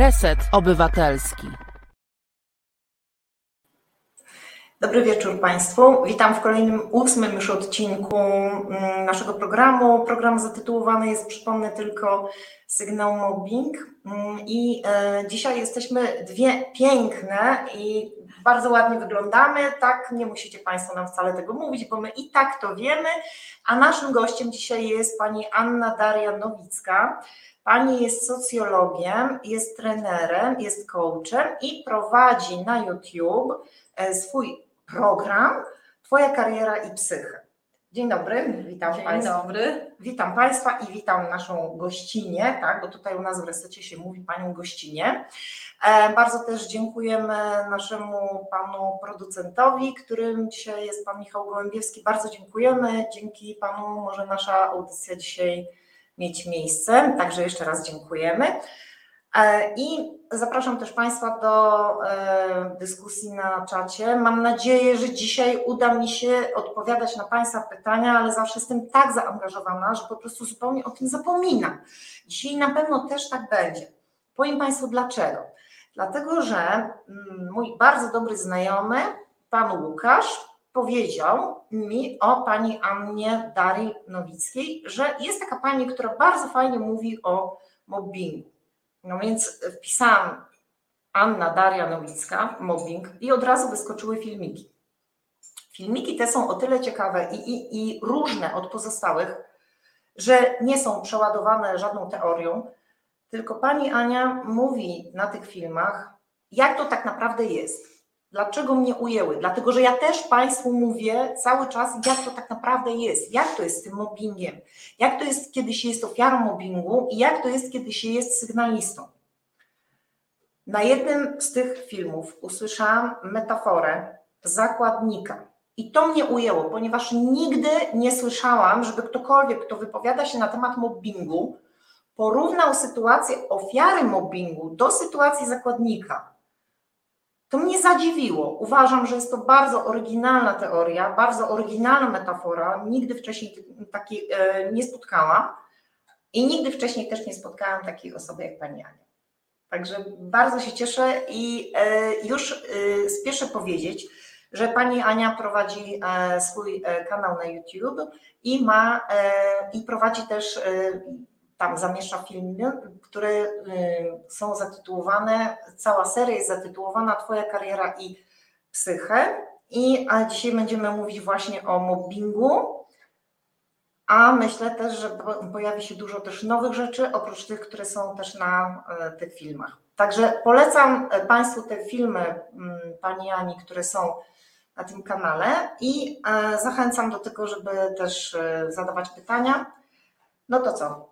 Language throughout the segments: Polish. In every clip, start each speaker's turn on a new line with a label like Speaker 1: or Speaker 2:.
Speaker 1: Reset Obywatelski.
Speaker 2: Dobry wieczór Państwu. Witam w kolejnym ósmym już odcinku mm, naszego programu. Program zatytułowany jest, przypomnę tylko, Sygnał Mobbing. Mm, I e, dzisiaj jesteśmy dwie piękne i bardzo ładnie wyglądamy. Tak, nie musicie Państwo nam wcale tego mówić, bo my i tak to wiemy. A naszym gościem dzisiaj jest pani Anna Daria Nowicka. Pani jest socjologiem, jest trenerem, jest coachem i prowadzi na YouTube e, swój program Twoja kariera i psycha. Dzień dobry, witam
Speaker 3: Dzień
Speaker 2: Państwa.
Speaker 3: dobry.
Speaker 2: Witam Państwa i witam naszą gościnię, tak, bo tutaj u nas w resecie się mówi Panią gościnie. E, bardzo też dziękujemy naszemu Panu producentowi, którym dzisiaj jest Pan Michał Gołębiewski. Bardzo dziękujemy. Dzięki Panu może nasza audycja dzisiaj mieć miejsce, także jeszcze raz dziękujemy. E, I zapraszam też Państwa do e, dyskusji na czacie. Mam nadzieję, że dzisiaj uda mi się odpowiadać na Państwa pytania, ale zawsze jestem tak zaangażowana, że po prostu zupełnie o tym zapominam. Dzisiaj na pewno też tak będzie. Powiem Państwu dlaczego. Dlatego, że mm, mój bardzo dobry znajomy, pan Łukasz, powiedział mi o pani Annie Darii Nowickiej, że jest taka pani, która bardzo fajnie mówi o mobbingu. No więc wpisałam Anna Daria Nowicka, mobbing i od razu wyskoczyły filmiki. Filmiki te są o tyle ciekawe i, i, i różne od pozostałych, że nie są przeładowane żadną teorią, tylko pani Ania mówi na tych filmach, jak to tak naprawdę jest. Dlaczego mnie ujęły? Dlatego, że ja też Państwu mówię cały czas, jak to tak naprawdę jest, jak to jest z tym mobbingiem, jak to jest, kiedy się jest ofiarą mobbingu i jak to jest, kiedy się jest sygnalistą. Na jednym z tych filmów usłyszałam metaforę zakładnika. I to mnie ujęło, ponieważ nigdy nie słyszałam, żeby ktokolwiek, kto wypowiada się na temat mobbingu, porównał sytuację ofiary mobbingu do sytuacji zakładnika. To mnie zadziwiło. Uważam, że jest to bardzo oryginalna teoria, bardzo oryginalna metafora. Nigdy wcześniej takiej e, nie spotkałam i nigdy wcześniej też nie spotkałam takiej osoby jak pani Ania. Także bardzo się cieszę i e, już e, spieszę powiedzieć, że pani Ania prowadzi swój kanał na YouTube i ma i prowadzi też tam zamieszcza filmy, które y, są zatytułowane, cała seria jest zatytułowana Twoja kariera i psychę. I a dzisiaj będziemy mówić właśnie o mobbingu, a myślę też, że pojawi się dużo też nowych rzeczy, oprócz tych, które są też na e, tych filmach. Także polecam e, Państwu te filmy mm, Pani Ani, które są na tym kanale i e, zachęcam do tego, żeby też zadawać pytania. No to co?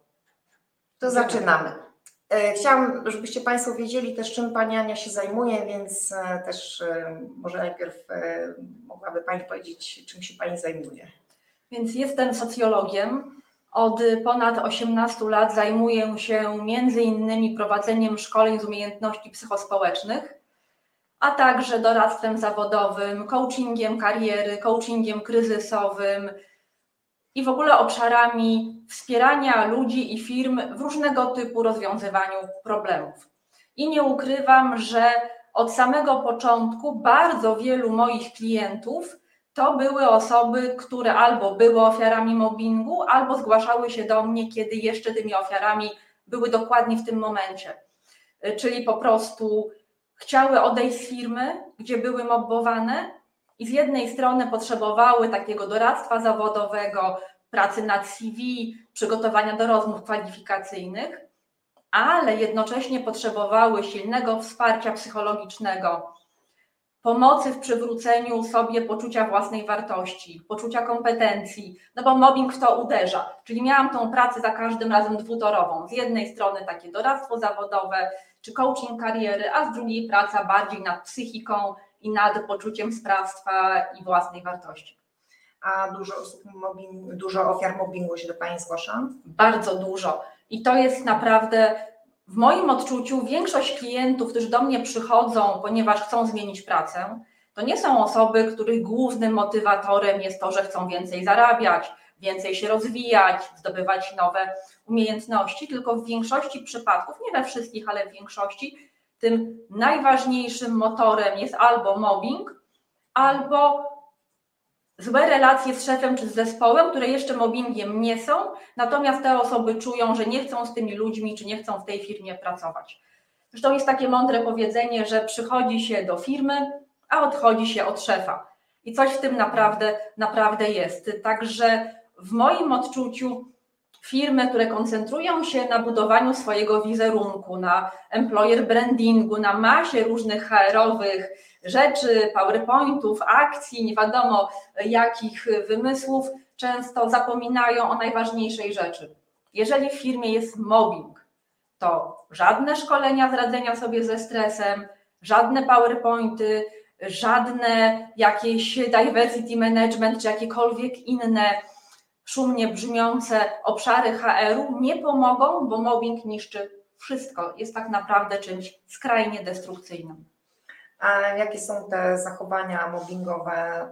Speaker 2: To zaczynamy. E, chciałam, żebyście Państwo wiedzieli też, czym Pani Ania się zajmuje, więc e, też e, może najpierw mogłaby Pani powiedzieć, czym się Pani zajmuje.
Speaker 3: Więc jestem socjologiem. Od ponad 18 lat zajmuję się między innymi prowadzeniem szkoleń z umiejętności psychospołecznych, a także doradztwem zawodowym, coachingiem kariery, coachingiem kryzysowym, i w ogóle obszarami wspierania ludzi i firm w różnego typu rozwiązywaniu problemów. I nie ukrywam, że od samego początku bardzo wielu moich klientów to były osoby, które albo były ofiarami mobbingu, albo zgłaszały się do mnie, kiedy jeszcze tymi ofiarami były dokładnie w tym momencie. Czyli po prostu chciały odejść z firmy, gdzie były mobbowane, i z jednej strony potrzebowały takiego doradztwa zawodowego, pracy nad CV, przygotowania do rozmów kwalifikacyjnych, ale jednocześnie potrzebowały silnego wsparcia psychologicznego, pomocy w przywróceniu sobie poczucia własnej wartości, poczucia kompetencji, no bo mobbing w to uderza. Czyli miałam tą pracę za każdym razem dwutorową. Z jednej strony takie doradztwo zawodowe czy coaching kariery, a z drugiej praca bardziej nad psychiką, i nad poczuciem sprawstwa i własnej wartości.
Speaker 2: A dużo osób, mobbing, dużo ofiar mobbingu się do Pani zgłasza?
Speaker 3: Bardzo dużo. I to jest naprawdę w moim odczuciu większość klientów, którzy do mnie przychodzą, ponieważ chcą zmienić pracę, to nie są osoby, których głównym motywatorem jest to, że chcą więcej zarabiać, więcej się rozwijać, zdobywać nowe umiejętności, tylko w większości przypadków, nie we wszystkich, ale w większości, tym najważniejszym motorem jest albo mobbing, albo złe relacje z szefem czy z zespołem, które jeszcze mobbingiem nie są, natomiast te osoby czują, że nie chcą z tymi ludźmi czy nie chcą w tej firmie pracować. Zresztą jest takie mądre powiedzenie, że przychodzi się do firmy, a odchodzi się od szefa. I coś w tym naprawdę, naprawdę jest. Także w moim odczuciu firmy, które koncentrują się na budowaniu swojego wizerunku, na employer brandingu, na masie różnych HR-owych rzeczy, PowerPointów, akcji, nie wiadomo jakich wymysłów, często zapominają o najważniejszej rzeczy. Jeżeli w firmie jest mobbing, to żadne szkolenia z radzenia sobie ze stresem, żadne PowerPointy, żadne jakieś diversity management czy jakiekolwiek inne szumnie brzmiące obszary HR-u nie pomogą, bo mobbing niszczy wszystko. Jest tak naprawdę czymś skrajnie destrukcyjnym.
Speaker 2: A jakie są te zachowania mobbingowe,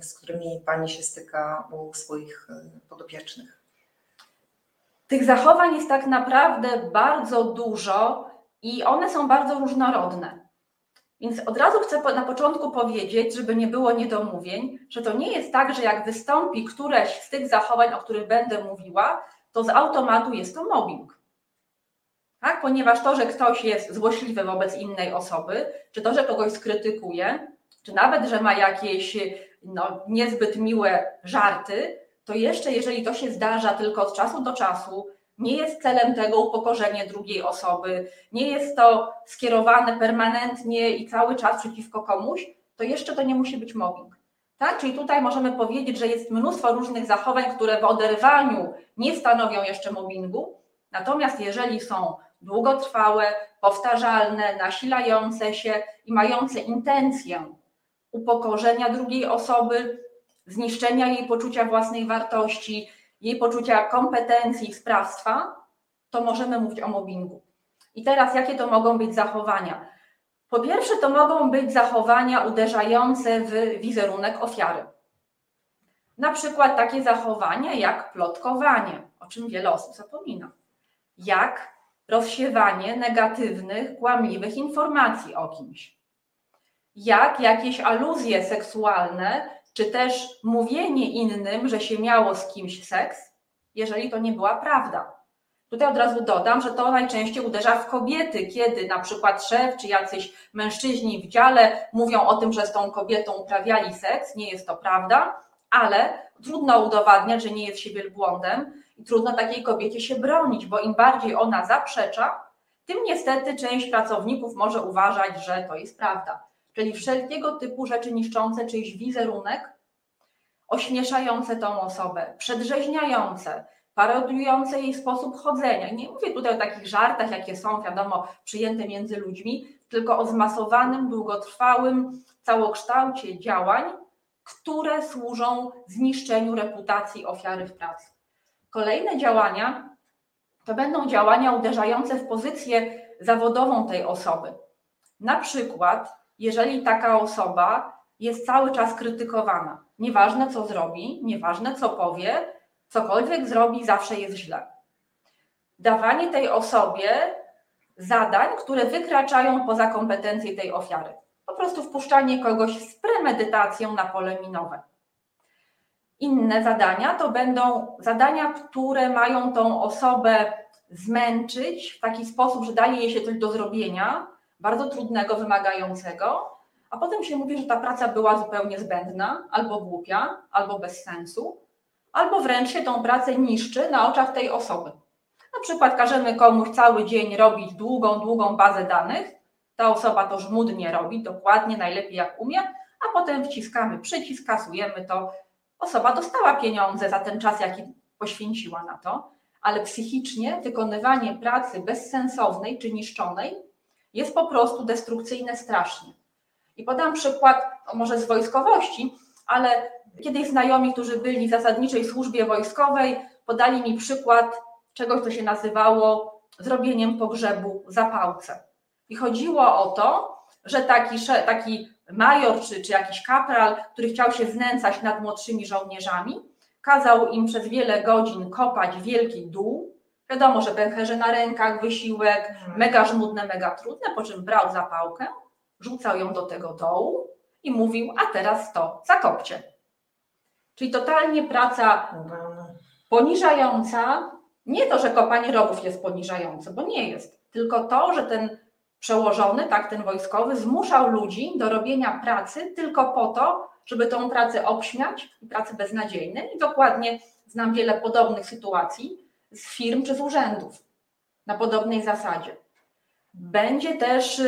Speaker 2: z którymi Pani się styka u swoich podopiecznych?
Speaker 3: Tych zachowań jest tak naprawdę bardzo dużo i one są bardzo różnorodne. Więc od razu chcę na początku powiedzieć, żeby nie było niedomówień, że to nie jest tak, że jak wystąpi któreś z tych zachowań, o których będę mówiła, to z automatu jest to mobbing. Tak? Ponieważ to, że ktoś jest złośliwy wobec innej osoby, czy to, że kogoś skrytykuje, czy nawet, że ma jakieś no, niezbyt miłe żarty, to jeszcze jeżeli to się zdarza tylko od czasu do czasu, nie jest celem tego upokorzenie drugiej osoby, nie jest to skierowane permanentnie i cały czas przeciwko komuś, to jeszcze to nie musi być mobbing. Tak? Czyli tutaj możemy powiedzieć, że jest mnóstwo różnych zachowań, które w oderwaniu nie stanowią jeszcze mobbingu, natomiast jeżeli są długotrwałe, powtarzalne, nasilające się i mające intencję upokorzenia drugiej osoby, zniszczenia jej poczucia własnej wartości, jej poczucia kompetencji i sprawstwa, to możemy mówić o mobbingu. I teraz jakie to mogą być zachowania? Po pierwsze, to mogą być zachowania uderzające w wizerunek ofiary. Na przykład takie zachowania jak plotkowanie, o czym wiele osób zapomina, jak rozsiewanie negatywnych, kłamliwych informacji o kimś, jak jakieś aluzje seksualne czy też mówienie innym, że się miało z kimś seks, jeżeli to nie była prawda. Tutaj od razu dodam, że to najczęściej uderza w kobiety, kiedy na przykład szef czy jacyś mężczyźni w dziale mówią o tym, że z tą kobietą uprawiali seks, nie jest to prawda, ale trudno udowadniać, że nie jest się wielbłądem i trudno takiej kobiecie się bronić, bo im bardziej ona zaprzecza, tym niestety część pracowników może uważać, że to jest prawda czyli wszelkiego typu rzeczy niszczące czyjś wizerunek, ośmieszające tą osobę, przedrzeźniające, parodiujące jej sposób chodzenia. Nie mówię tutaj o takich żartach, jakie są, wiadomo, przyjęte między ludźmi, tylko o zmasowanym, długotrwałym całokształcie działań, które służą zniszczeniu reputacji ofiary w pracy. Kolejne działania to będą działania uderzające w pozycję zawodową tej osoby. Na przykład jeżeli taka osoba jest cały czas krytykowana. Nieważne co zrobi, nieważne co powie, cokolwiek zrobi, zawsze jest źle. Dawanie tej osobie zadań, które wykraczają poza kompetencje tej ofiary. Po prostu wpuszczanie kogoś z premedytacją na pole minowe. Inne zadania to będą zadania, które mają tą osobę zmęczyć w taki sposób, że daje jej się coś do zrobienia, bardzo trudnego, wymagającego, a potem się mówi, że ta praca była zupełnie zbędna, albo głupia, albo bez sensu, albo wręcz się tą pracę niszczy na oczach tej osoby. Na przykład każemy komuś cały dzień robić długą, długą bazę danych, ta osoba to żmudnie robi, dokładnie, najlepiej jak umie, a potem wciskamy przycisk, kasujemy to. Osoba dostała pieniądze za ten czas, jaki poświęciła na to, ale psychicznie wykonywanie pracy bezsensownej czy niszczonej jest po prostu destrukcyjne strasznie. I podam przykład, może z wojskowości, ale kiedyś znajomi, którzy byli w zasadniczej służbie wojskowej, podali mi przykład czegoś, co się nazywało zrobieniem pogrzebu zapałce. I chodziło o to, że taki, taki major czy, czy jakiś kapral, który chciał się znęcać nad młodszymi żołnierzami, kazał im przez wiele godzin kopać wielki dół. Wiadomo, że pęcherze na rękach, wysiłek,
Speaker 2: Mhm.
Speaker 3: mega żmudne, mega trudne, po czym brał zapałkę, rzucał ją do tego dołu i mówił, a teraz to zakopcie. Czyli totalnie praca poniżająca. Nie to, że kopanie rowów jest poniżające, bo nie jest, tylko to, że ten przełożony, tak, ten wojskowy, zmuszał ludzi do robienia pracy tylko po to, żeby tą pracę obśmiać i pracy beznadziejne. I dokładnie znam wiele podobnych sytuacji z firm czy z urzędów na podobnej zasadzie. Będzie też,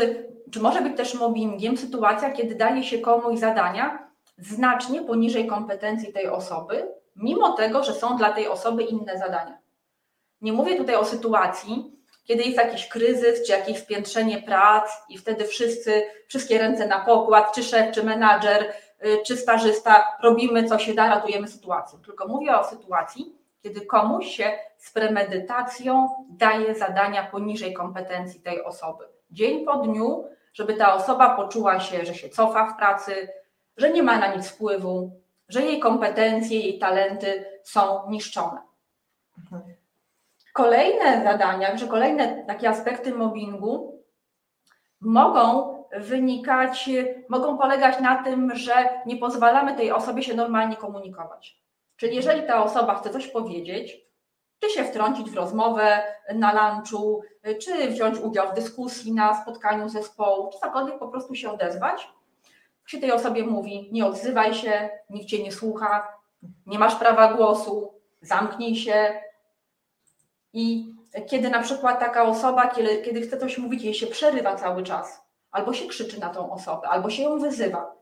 Speaker 3: czy może być też mobbingiem sytuacja, kiedy daje się komuś zadania znacznie poniżej kompetencji tej osoby, mimo tego, że są dla tej osoby inne zadania. Nie mówię tutaj o sytuacji, kiedy jest jakiś kryzys, czy jakieś spiętrzenie prac i wtedy wszyscy, wszystkie ręce na pokład, czy szef, czy menadżer, y, czy stażysta, robimy co się da, ratujemy sytuację. Tylko mówię o sytuacji, kiedy komuś się z premedytacją daje zadania poniżej kompetencji tej osoby. Dzień po dniu, żeby ta osoba poczuła się, że się cofa w pracy, że nie ma na nic wpływu, że jej kompetencje, jej talenty są niszczone. Kolejne zadania, że kolejne takie aspekty mobbingu mogą wynikać, mogą polegać na tym, że nie pozwalamy tej osobie się normalnie komunikować. Czyli jeżeli ta osoba chce coś powiedzieć, czy się wtrącić w rozmowę na lunchu, czy wziąć udział w dyskusji na spotkaniu zespołu, czy cokolwiek po prostu się odezwać, się tej osobie mówi, nie odzywaj się, nikt cię nie słucha, nie masz prawa głosu, zamknij się. I kiedy na przykład taka osoba, kiedy, kiedy chce coś mówić, jej się przerywa cały czas, albo się krzyczy na tą osobę, albo się ją wyzywa.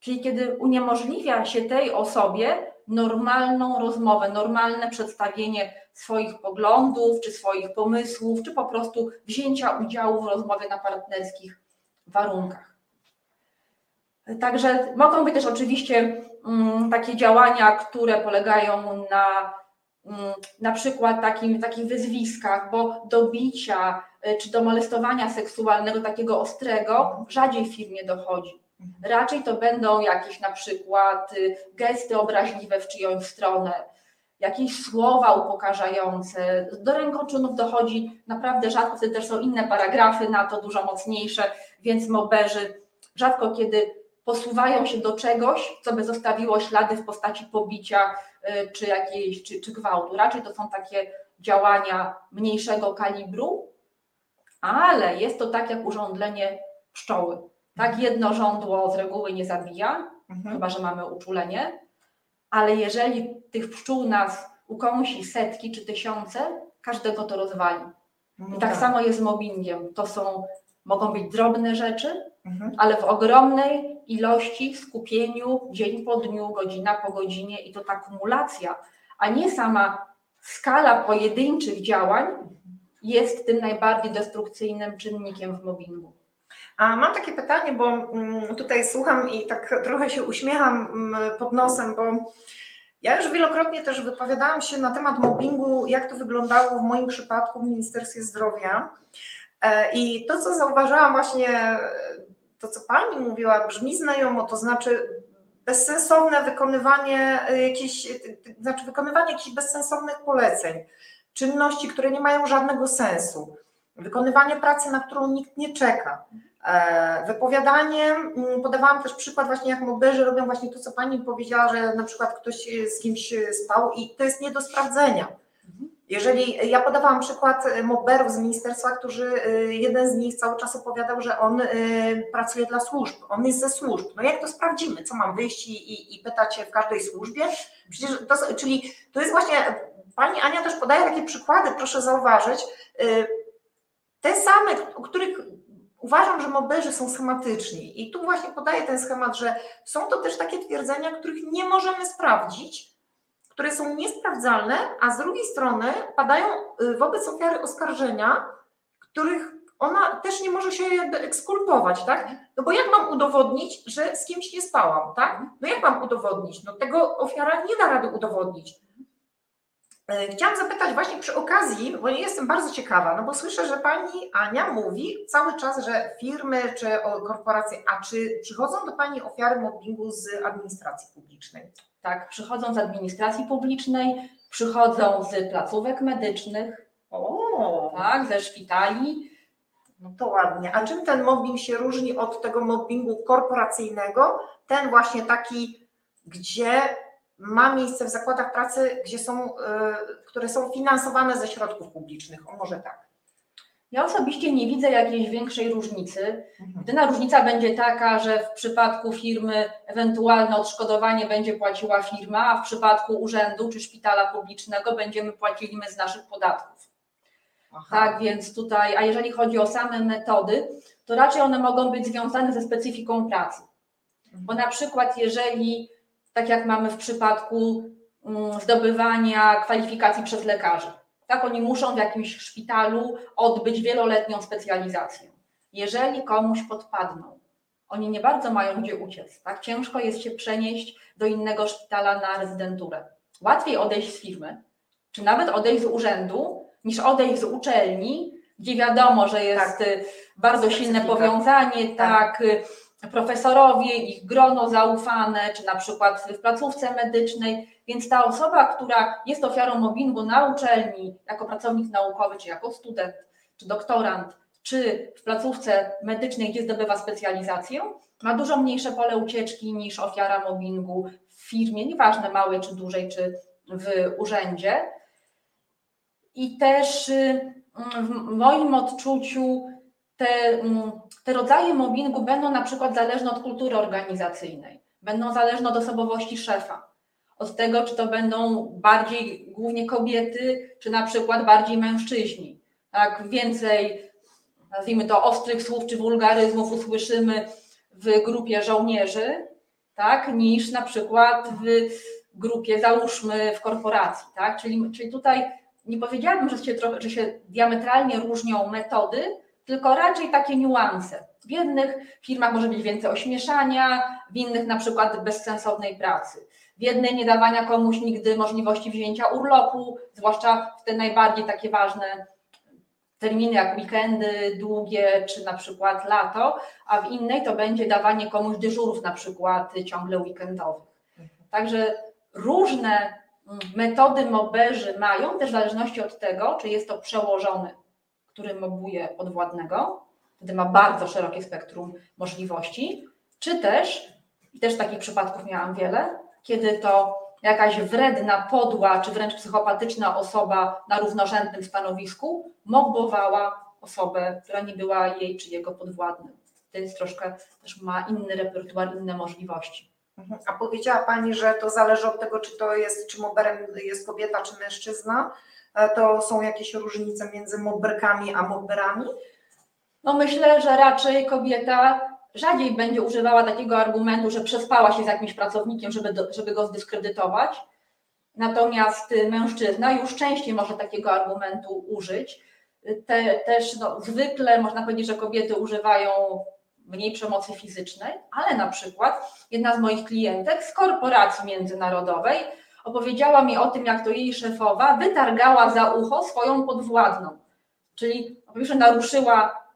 Speaker 3: Czyli kiedy uniemożliwia się tej osobie normalną rozmowę, normalne przedstawienie swoich poglądów, czy swoich pomysłów, czy po prostu wzięcia udziału w rozmowie na partnerskich warunkach. Także mogą być też oczywiście mm, takie działania, które polegają na mm, na przykład takim, takich wyzwiskach, bo do bicia y, czy do molestowania seksualnego takiego ostrego rzadziej w firmie dochodzi. Raczej to będą jakieś na przykład y, gesty obraźliwe w czyjąś stronę, jakieś słowa upokarzające. Do rękoczynów dochodzi naprawdę rzadko, wtedy też są inne paragrafy na to dużo mocniejsze, więc moberzy rzadko kiedy posuwają się do czegoś, co by zostawiło ślady w postaci pobicia y, czy jakiejś, czy, czy gwałtu. Raczej to są takie działania mniejszego kalibru, ale jest to tak jak urządlenie pszczoły. Tak jedno żądło z reguły nie zabija,
Speaker 2: Mhm.
Speaker 3: chyba że mamy uczulenie, ale jeżeli tych pszczół nas ukąsi setki czy tysiące, każdego to rozwali.
Speaker 2: No
Speaker 3: I tak samo jest z mobbingiem. To są, mogą być drobne rzeczy,
Speaker 2: Mhm.
Speaker 3: ale w ogromnej ilości, skupieniu, dzień po dniu, godzina po godzinie i to ta kumulacja, a nie sama skala pojedynczych działań jest tym najbardziej destrukcyjnym czynnikiem w mobbingu.
Speaker 2: A mam takie pytanie, bo mm, tutaj słucham i tak trochę się uśmiecham mm, pod nosem, bo ja już wielokrotnie też wypowiadałam się na temat mobbingu, jak to wyglądało w moim przypadku w Ministerstwie Zdrowia. E, I to, co zauważyłam właśnie, e, to co Pani mówiła, brzmi znajomo, to znaczy bezsensowne wykonywanie e, jakichś, znaczy wykonywanie jakichś bezsensownych poleceń, czynności, które nie mają żadnego sensu, wykonywanie pracy, na którą nikt nie czeka. E, Wypowiadanie, mm, podawałam też przykład właśnie jak moberzy robią właśnie to, co Pani powiedziała, że na przykład ktoś e, z kimś e, spał i to jest nie do sprawdzenia. Jeżeli ja podawałam przykład moberów z ministerstwa, którzy jeden z nich cały czas opowiadał, że on pracuje dla służb, on jest ze służb. No jak to sprawdzimy? Co mam wyjść i, i, i pytać się w każdej służbie? Przecież to, czyli to jest właśnie, Pani Ania też podaje takie przykłady, proszę zauważyć, te same, o których uważam, że moberzy są schematyczni. I tu właśnie podaję ten schemat, że są to też takie twierdzenia, których nie możemy sprawdzić, które są niesprawdzalne, a z drugiej strony padają y, wobec ofiary oskarżenia, których ona też nie może się ekskulpować, tak? No bo jak mam udowodnić, że z kimś nie spałam, tak? No jak mam udowodnić? No tego ofiara nie da rady udowodnić. E, Chciałam zapytać właśnie przy okazji, bo nie jestem bardzo ciekawa, no bo słyszę, że pani Ania mówi cały czas, że firmy czy korporacje, a czy przychodzą do pani ofiary mobbingu z administracji publicznej?
Speaker 3: Tak, przychodzą z administracji publicznej, przychodzą z placówek medycznych,
Speaker 2: O,
Speaker 3: tak, ze szpitali.
Speaker 2: no to ładnie. A czym ten mobbing się różni od tego mobbingu korporacyjnego? Ten właśnie taki, gdzie ma miejsce w zakładach pracy, gdzie są, y, które są finansowane ze środków publicznych. O może tak.
Speaker 3: Ja osobiście nie widzę jakiejś większej różnicy. Jedyna różnica będzie taka, że w przypadku firmy ewentualne odszkodowanie będzie płaciła firma, a w przypadku urzędu czy szpitala publicznego będziemy płacili my z naszych podatków.
Speaker 2: Aha.
Speaker 3: Tak, więc tutaj, a jeżeli chodzi o same metody, to raczej one mogą być związane ze specyfiką pracy. Bo na przykład, jeżeli, tak jak mamy w przypadku mm, zdobywania kwalifikacji przez lekarzy, tak, oni muszą w jakimś szpitalu odbyć wieloletnią specjalizację. Jeżeli komuś podpadną, oni nie bardzo mają gdzie uciec, tak? Ciężko jest się przenieść do innego szpitala na rezydenturę. Łatwiej odejść z firmy, czy nawet odejść z urzędu, niż odejść z uczelni, gdzie wiadomo, że jest
Speaker 2: Tak.
Speaker 3: y, bardzo silne powiązanie, tak, y, profesorowie, ich grono zaufane, czy na przykład w placówce medycznej, więc ta osoba, która jest ofiarą mobbingu na uczelni, jako pracownik naukowy, czy jako student, czy doktorant, czy w placówce medycznej, gdzie zdobywa specjalizację, ma dużo mniejsze pole ucieczki niż ofiara mobbingu w firmie, nieważne małej czy dużej, czy w urzędzie. I też y, w moim odczuciu te, mm, te rodzaje mobbingu będą na przykład zależne od kultury organizacyjnej, będą zależne od osobowości szefa, od tego, czy to będą bardziej głównie kobiety, czy na przykład bardziej mężczyźni. Tak, więcej, nazwijmy to, ostrych słów czy wulgaryzmów usłyszymy w grupie żołnierzy, tak, niż na przykład w grupie, załóżmy, w korporacji. Tak? Czyli, czyli tutaj nie powiedziałabym, że się, trochę, że się diametralnie różnią metody, tylko raczej takie niuanse. W jednych firmach może być więcej ośmieszania, w innych na przykład bezsensownej pracy. W jednej nie dawania komuś nigdy możliwości wzięcia urlopu, zwłaszcza w te najbardziej takie ważne terminy jak weekendy długie, czy na przykład lato, a w innej to będzie dawanie komuś dyżurów na przykład ciągle weekendowych. Także różne metody moberzy mają, też w zależności od tego, czy jest to przełożony, który mobuje podwładnego, wtedy ma bardzo szerokie spektrum możliwości, czy też, i też takich przypadków miałam wiele, kiedy to jakaś wredna, podła, czy wręcz psychopatyczna osoba na równorzędnym stanowisku mobbowała osobę, która nie była jej czy jego podwładnym. To jest troszkę, też ma inny repertuar, inne możliwości.
Speaker 2: Mhm. A powiedziała Pani, że to zależy od tego, czy to jest, czy mobberem jest kobieta, czy mężczyzna. E, To są jakieś różnice między mobberkami a mobberami?
Speaker 3: No myślę, że raczej kobieta rzadziej będzie używała takiego argumentu, że przespała się z jakimś pracownikiem, żeby, do, żeby go zdyskredytować. Natomiast y, mężczyzna już częściej może takiego argumentu użyć. Y, Te, też no, zwykle można powiedzieć, że kobiety używają mniej przemocy fizycznej, ale na przykład jedna z moich klientek z korporacji międzynarodowej opowiedziała mi o tym, jak to jej szefowa wytargała za ucho swoją podwładną. Czyli po pierwsze naruszyła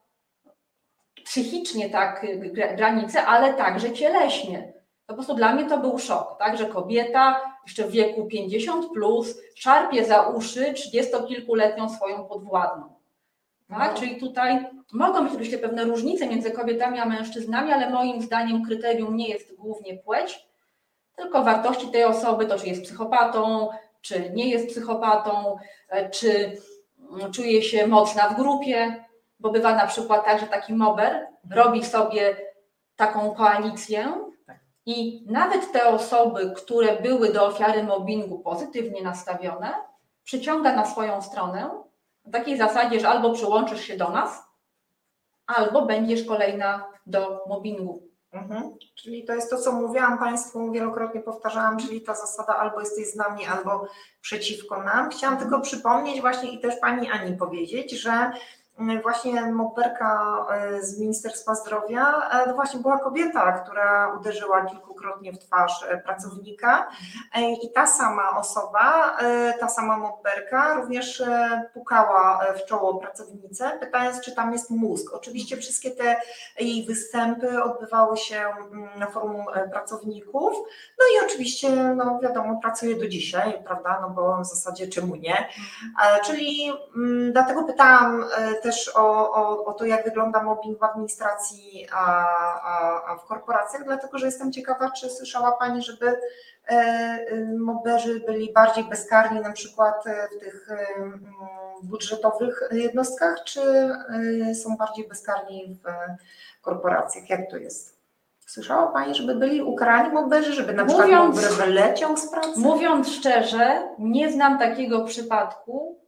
Speaker 3: psychicznie tak gra- granice, ale także cieleśnie. Po prostu dla mnie to był szok, tak, że kobieta jeszcze w wieku 50 plus szarpie za uszy 30-kilkuletnią swoją podwładną. Tak? Czyli tutaj mogą być oczywiście pewne różnice między kobietami a mężczyznami, ale moim zdaniem kryterium nie jest głównie płeć, tylko wartości tej osoby, to czy jest psychopatą, czy nie jest psychopatą, e, czy mm, czuje się mocna w grupie, bo bywa na przykład tak, że taki mober robi sobie taką koalicję i nawet te osoby, które były do ofiary mobbingu pozytywnie nastawione, przyciąga na swoją stronę w takiej zasadzie, że albo przyłączysz się do nas, albo będziesz kolejna do mobbingu.
Speaker 2: Mhm. Czyli to jest to, co mówiłam Państwu, wielokrotnie powtarzałam, czyli ta zasada albo jesteś z nami, albo przeciwko nam. Chciałam tylko przypomnieć właśnie i też Pani Ani powiedzieć, że właśnie mobberka e, z Ministerstwa Zdrowia, e, no właśnie była kobieta, która uderzyła kilkukrotnie w twarz e, pracownika. I ta sama osoba, ta sama mobberka również pukała w czoło pracownicę, pytając, czy tam jest mózg. Oczywiście wszystkie te jej występy odbywały się mm, na forum pracowników, no i oczywiście, no wiadomo, pracuje do dzisiaj, prawda, no bo w zasadzie czemu nie, czyli mm, dlatego pytałam też o, o, o to, jak wygląda mobbing w administracji, a, a, a w korporacjach, dlatego że jestem ciekawa, czy słyszała Pani, żeby e, e, mobberzy byli bardziej bezkarni na przykład e, w tych budżetowych jednostkach, czy są bardziej bezkarni w korporacjach? Jak to jest? Słyszała Pani, żeby byli ukarani mobberzy, żeby na przykład mówiąc, wyleciał z pracy?
Speaker 3: Mówiąc szczerze, nie znam takiego przypadku,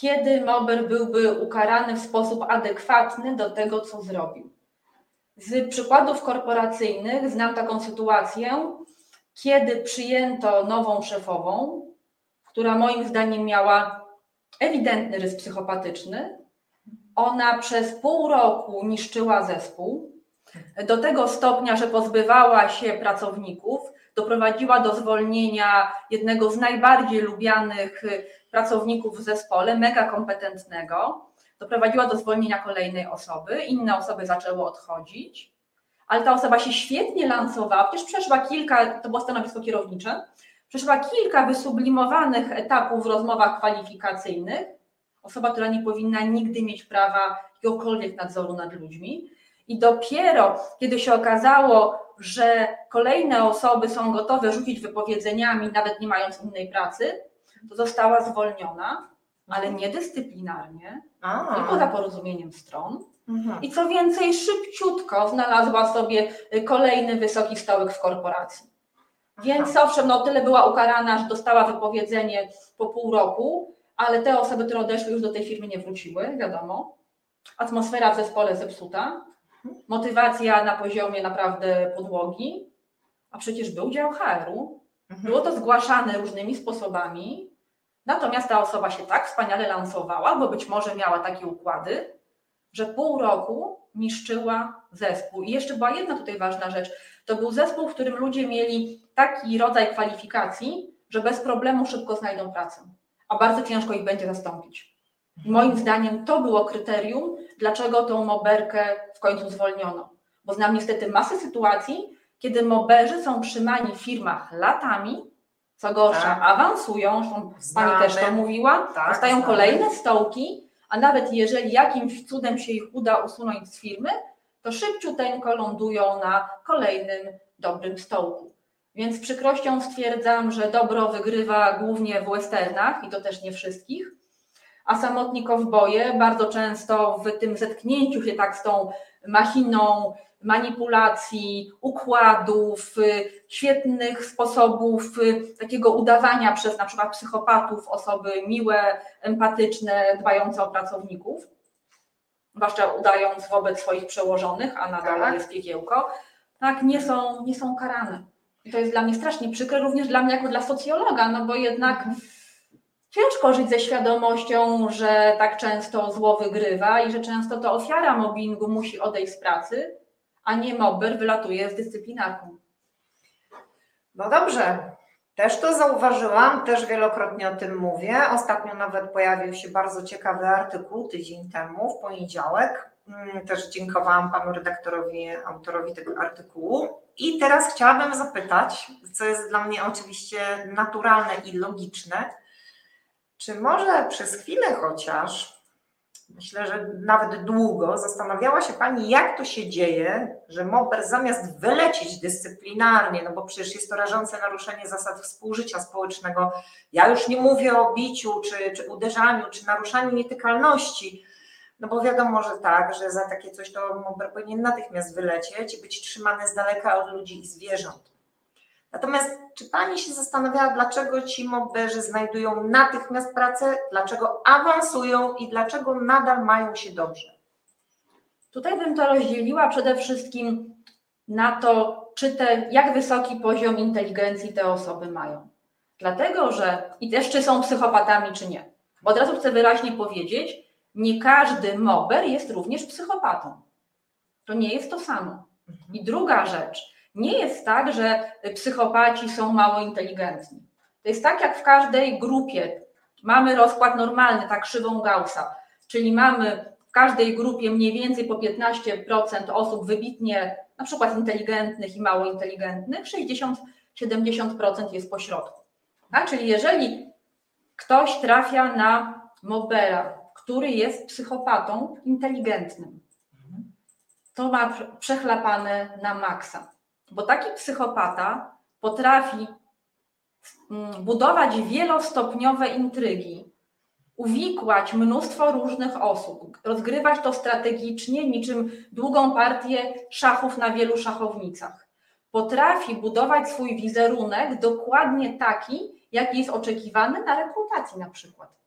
Speaker 3: kiedy Mober byłby ukarany w sposób adekwatny do tego, co zrobił. Z przykładów korporacyjnych znam taką sytuację, kiedy przyjęto nową szefową, która moim zdaniem miała ewidentny rys psychopatyczny. Ona przez pół roku niszczyła zespół do tego stopnia, że pozbywała się pracowników, doprowadziła do zwolnienia jednego z najbardziej lubianych pracowników w zespole, mega kompetentnego, doprowadziła do zwolnienia kolejnej osoby, inne osoby zaczęły odchodzić, ale ta osoba się świetnie lansowała, przecież przeszła kilka, to było stanowisko kierownicze, przeszła kilka wysublimowanych etapów w rozmowach kwalifikacyjnych, osoba, która nie powinna nigdy mieć prawa jakiegokolwiek nadzoru nad ludźmi. I dopiero kiedy się okazało, że kolejne osoby są gotowe rzucić wypowiedzeniami, nawet nie mając innej pracy, to została zwolniona, ale nie dyscyplinarnie, A. tylko za porozumieniem stron. Mhm. I co więcej, szybciutko znalazła sobie kolejny wysoki stołek w korporacji. Więc owszem, no tyle była ukarana, że dostała wypowiedzenie po pół roku, ale te osoby, które odeszły, już do tej firmy nie wróciły, wiadomo. Atmosfera w zespole zepsuta, motywacja na poziomie naprawdę podłogi, a przecież był dział HR-u, Mhm. Było to zgłaszane różnymi sposobami, natomiast ta osoba się tak wspaniale lansowała, bo być może miała takie układy, że pół roku niszczyła zespół. I jeszcze była jedna tutaj ważna rzecz. To był zespół, w którym ludzie mieli taki rodzaj kwalifikacji, że bez problemu szybko znajdą pracę, a bardzo ciężko ich będzie zastąpić. Moim zdaniem to było kryterium, dlaczego tą moberkę w końcu zwolniono. Bo znam niestety masę sytuacji, kiedy moberzy są trzymani w firmach latami, co gorsza, tak. awansują, zresztą Pani też to mówiła, tak, dostają znamy. kolejne stołki, a nawet jeżeli jakimś cudem się ich uda usunąć z firmy, to szybciuteńko lądują na kolejnym dobrym stołku. Więc z przykrością stwierdzam, że dobro wygrywa głównie w westernach i to też nie wszystkich, a samotni kowboje bardzo często w tym zetknięciu się tak z tą machiną manipulacji, układów, y, świetnych sposobów y, takiego udawania przez na przykład psychopatów osoby miłe, empatyczne, dbające o pracowników, zwłaszcza udając wobec swoich przełożonych, a nadal tak. jest piekiełko, tak, nie są, nie są karane. I to jest dla mnie strasznie przykre, również dla mnie jako dla socjologa, no bo jednak mhm. Ciężko żyć ze świadomością, że tak często zło wygrywa i że często to ofiara mobbingu musi odejść z pracy, a nie mobber wylatuje z dyscyplinarką.
Speaker 2: No dobrze, też to zauważyłam, też wielokrotnie o tym mówię. Ostatnio nawet pojawił się bardzo ciekawy artykuł tydzień temu, w poniedziałek. Mm, też dziękowałam panu redaktorowi, autorowi tego artykułu. I teraz chciałabym zapytać, co jest dla mnie oczywiście naturalne i logiczne, czy może przez chwilę chociaż myślę, że nawet długo zastanawiała się Pani, jak to się dzieje, że MOPER zamiast wylecieć dyscyplinarnie, no bo przecież jest to rażące naruszenie zasad współżycia społecznego, ja już nie mówię o biciu, czy, czy uderzaniu, czy naruszaniu nietykalności, no bo wiadomo, że tak, że za takie coś to MOPER powinien natychmiast wylecieć i być trzymany z daleka od ludzi i zwierząt. Natomiast czy Pani się zastanawiała, dlaczego ci mobberzy znajdują natychmiast pracę, dlaczego awansują i dlaczego nadal mają się dobrze?
Speaker 3: Tutaj bym to rozdzieliła przede wszystkim na to, czy te, jak wysoki poziom inteligencji te osoby mają. Dlatego, że i też czy są psychopatami, czy nie. Bo od razu chcę wyraźnie powiedzieć, nie każdy mober jest również psychopatą. To nie jest to samo. I druga rzecz, nie jest tak, że psychopaci są mało inteligentni. To jest tak, jak w każdej grupie. Mamy rozkład normalny, tak krzywą Gaussa, czyli mamy w każdej grupie mniej więcej po 15% osób wybitnie, na przykład inteligentnych i mało inteligentnych, 60-70% jest pośrodku. Tak? Czyli jeżeli ktoś trafia na Mobera, który jest psychopatą inteligentnym, to ma przechlapane na maksa. Bo taki psychopata potrafi mm, budować wielostopniowe intrygi, uwikłać mnóstwo różnych osób, rozgrywać to strategicznie, niczym długą partię szachów na wielu szachownicach. Potrafi budować swój wizerunek dokładnie taki, jaki jest oczekiwany na rekrutacji na przykład.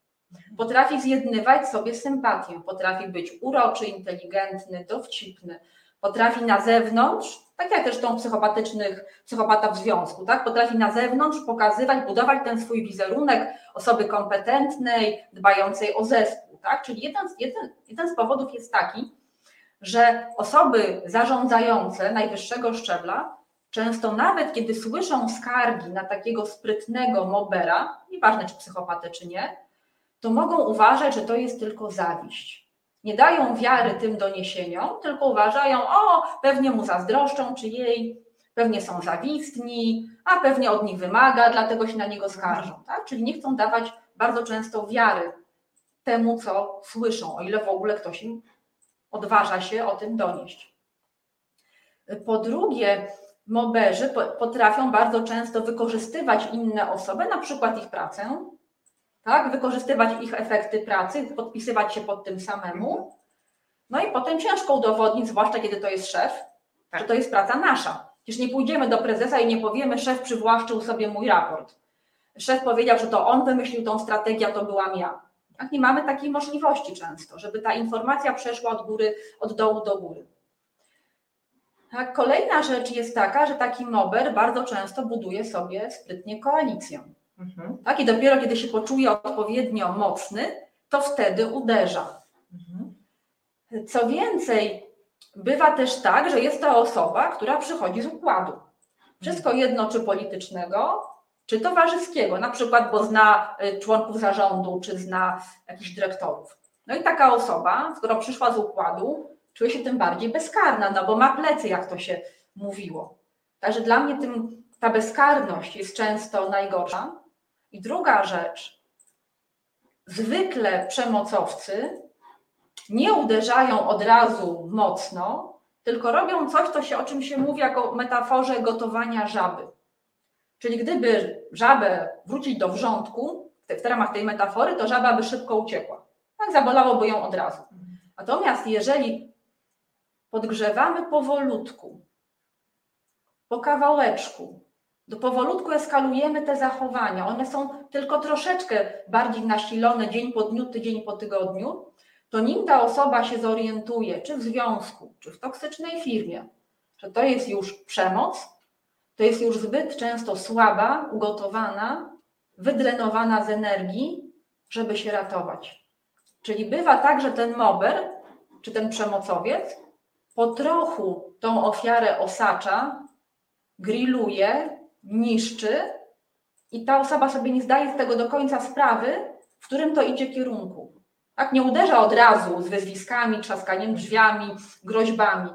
Speaker 3: Potrafi zjednywać sobie sympatię, potrafi być uroczy, inteligentny, dowcipny, potrafi na zewnątrz, tak jak zresztą psychopatycznych, psychopata w związku, tak? potrafi na zewnątrz pokazywać, budować ten swój wizerunek osoby kompetentnej, dbającej o zespół. Tak? Czyli jeden, jeden, jeden z powodów jest taki, że osoby zarządzające najwyższego szczebla często nawet kiedy słyszą skargi na takiego sprytnego mobera, nieważne czy psychopatę czy nie, to mogą uważać, że to jest tylko zawiść. Nie dają wiary tym doniesieniom, tylko uważają, o, pewnie mu zazdroszczą, czy jej, pewnie są zawistni, a pewnie od nich wymaga, dlatego się na niego skarżą. Tak? Czyli nie chcą dawać bardzo często wiary temu, co słyszą, o ile w ogóle ktoś im odważa się o tym donieść. Po drugie, moberzy potrafią bardzo często wykorzystywać inne osoby, na przykład ich pracę, tak? wykorzystywać ich efekty pracy, podpisywać się pod tym samemu. No i potem ciężko udowodnić, zwłaszcza kiedy to jest szef, tak. że to jest praca nasza. Przecież nie pójdziemy do prezesa i nie powiemy, szef przywłaszczył sobie mój raport. Szef powiedział, że to on wymyślił tą strategię, a to byłam ja. Tak? Nie mamy takiej możliwości często, żeby ta informacja przeszła od góry, od dołu do góry. Tak? Kolejna rzecz jest taka, że taki mober bardzo często buduje sobie sprytnie koalicję. Mhm. Tak? I dopiero kiedy się poczuje odpowiednio mocny, to wtedy uderza. Mhm. Co więcej, bywa też tak, że jest to osoba, która przychodzi z układu. Wszystko jedno, czy politycznego, czy towarzyskiego, na przykład, bo zna y, członków zarządu, czy zna jakichś dyrektorów. No i taka osoba, skoro przyszła z układu, czuje się tym bardziej bezkarna, no bo ma plecy, jak to się mówiło. Także dla mnie tym, ta bezkarność jest często najgorsza. I druga rzecz, zwykle przemocowcy nie uderzają od razu mocno, tylko robią coś, co się, o czym się mówi jako metaforze gotowania żaby. Czyli gdyby żabę wrócić do wrzątku, w ramach tej metafory, to żaba by szybko uciekła. Tak zabolałoby ją od razu. Natomiast jeżeli podgrzewamy powolutku, po kawałeczku, do powolutku eskalujemy te zachowania. One są tylko troszeczkę bardziej nasilone dzień po dniu, tydzień po tygodniu. To nim ta osoba się zorientuje, czy w związku, czy w toksycznej firmie, że to jest już przemoc, to jest już zbyt często słaba, ugotowana, wydrenowana z energii, żeby się ratować. Czyli bywa tak, że ten mober, czy ten przemocowiec, po trochu tą ofiarę osacza, grilluje, niszczy i ta osoba sobie nie zdaje z tego do końca sprawy, w którym to idzie kierunku. Tak, nie uderza od razu z wyzwiskami, trzaskaniem drzwiami, groźbami,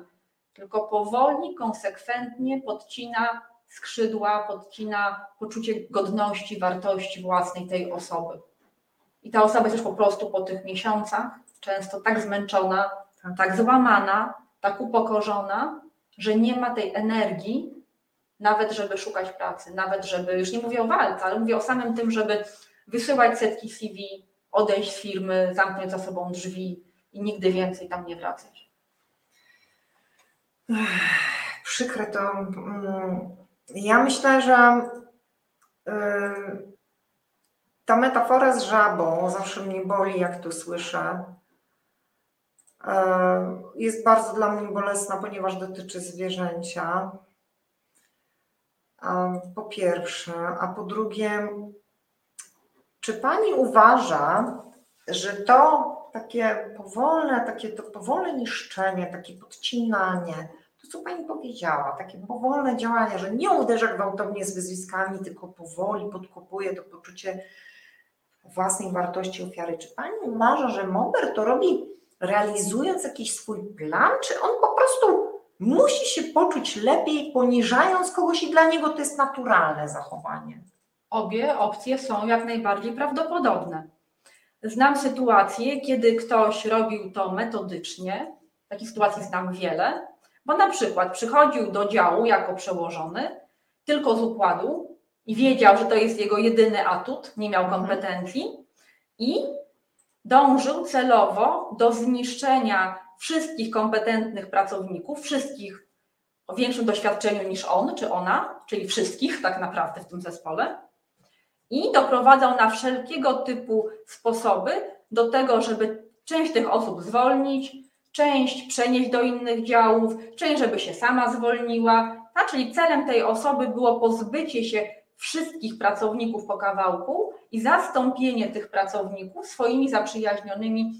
Speaker 3: tylko powoli, konsekwentnie podcina skrzydła, podcina poczucie godności, wartości własnej tej osoby. I ta osoba jest już po prostu po tych miesiącach często tak zmęczona, tak złamana, tak upokorzona, że nie ma tej energii, nawet żeby szukać pracy, nawet żeby, już nie mówię o walce, ale mówię o samym tym, żeby wysyłać setki CV, odejść z firmy, zamknąć za sobą drzwi i nigdy więcej tam nie wracać.
Speaker 2: Przykre to. Mm, ja myślę, że y, ta metafora z żabą zawsze mnie boli, jak to słyszę. Y, jest bardzo dla mnie bolesna, ponieważ dotyczy zwierzęcia. Po pierwsze, a po drugie, czy pani uważa, że to takie powolne, takie to powolne niszczenie, takie podcinanie, to co Pani powiedziała, takie powolne działania, że nie uderza gwałtownie z wyzwiskami, tylko powoli podkopuje to poczucie własnej wartości ofiary. Czy Pani uważa, że Mober to robi realizując jakiś swój plan, czy on po prostu musi się poczuć lepiej, poniżając kogoś i dla niego to jest naturalne zachowanie?
Speaker 3: Obie opcje są jak najbardziej prawdopodobne. Znam sytuacje, kiedy ktoś robił to metodycznie, takich sytuacji znam wiele, bo na przykład przychodził do działu jako przełożony tylko z układu i wiedział, że to jest jego jedyny atut, nie miał kompetencji i dążył celowo do zniszczenia wszystkich kompetentnych pracowników, wszystkich o większym doświadczeniu niż on czy ona, czyli wszystkich tak naprawdę w tym zespole i doprowadzał na wszelkiego typu sposoby do tego, żeby część tych osób zwolnić, część przenieść do innych działów, część, żeby się sama zwolniła. A czyli celem tej osoby było pozbycie się wszystkich pracowników po kawałku i zastąpienie tych pracowników swoimi zaprzyjaźnionymi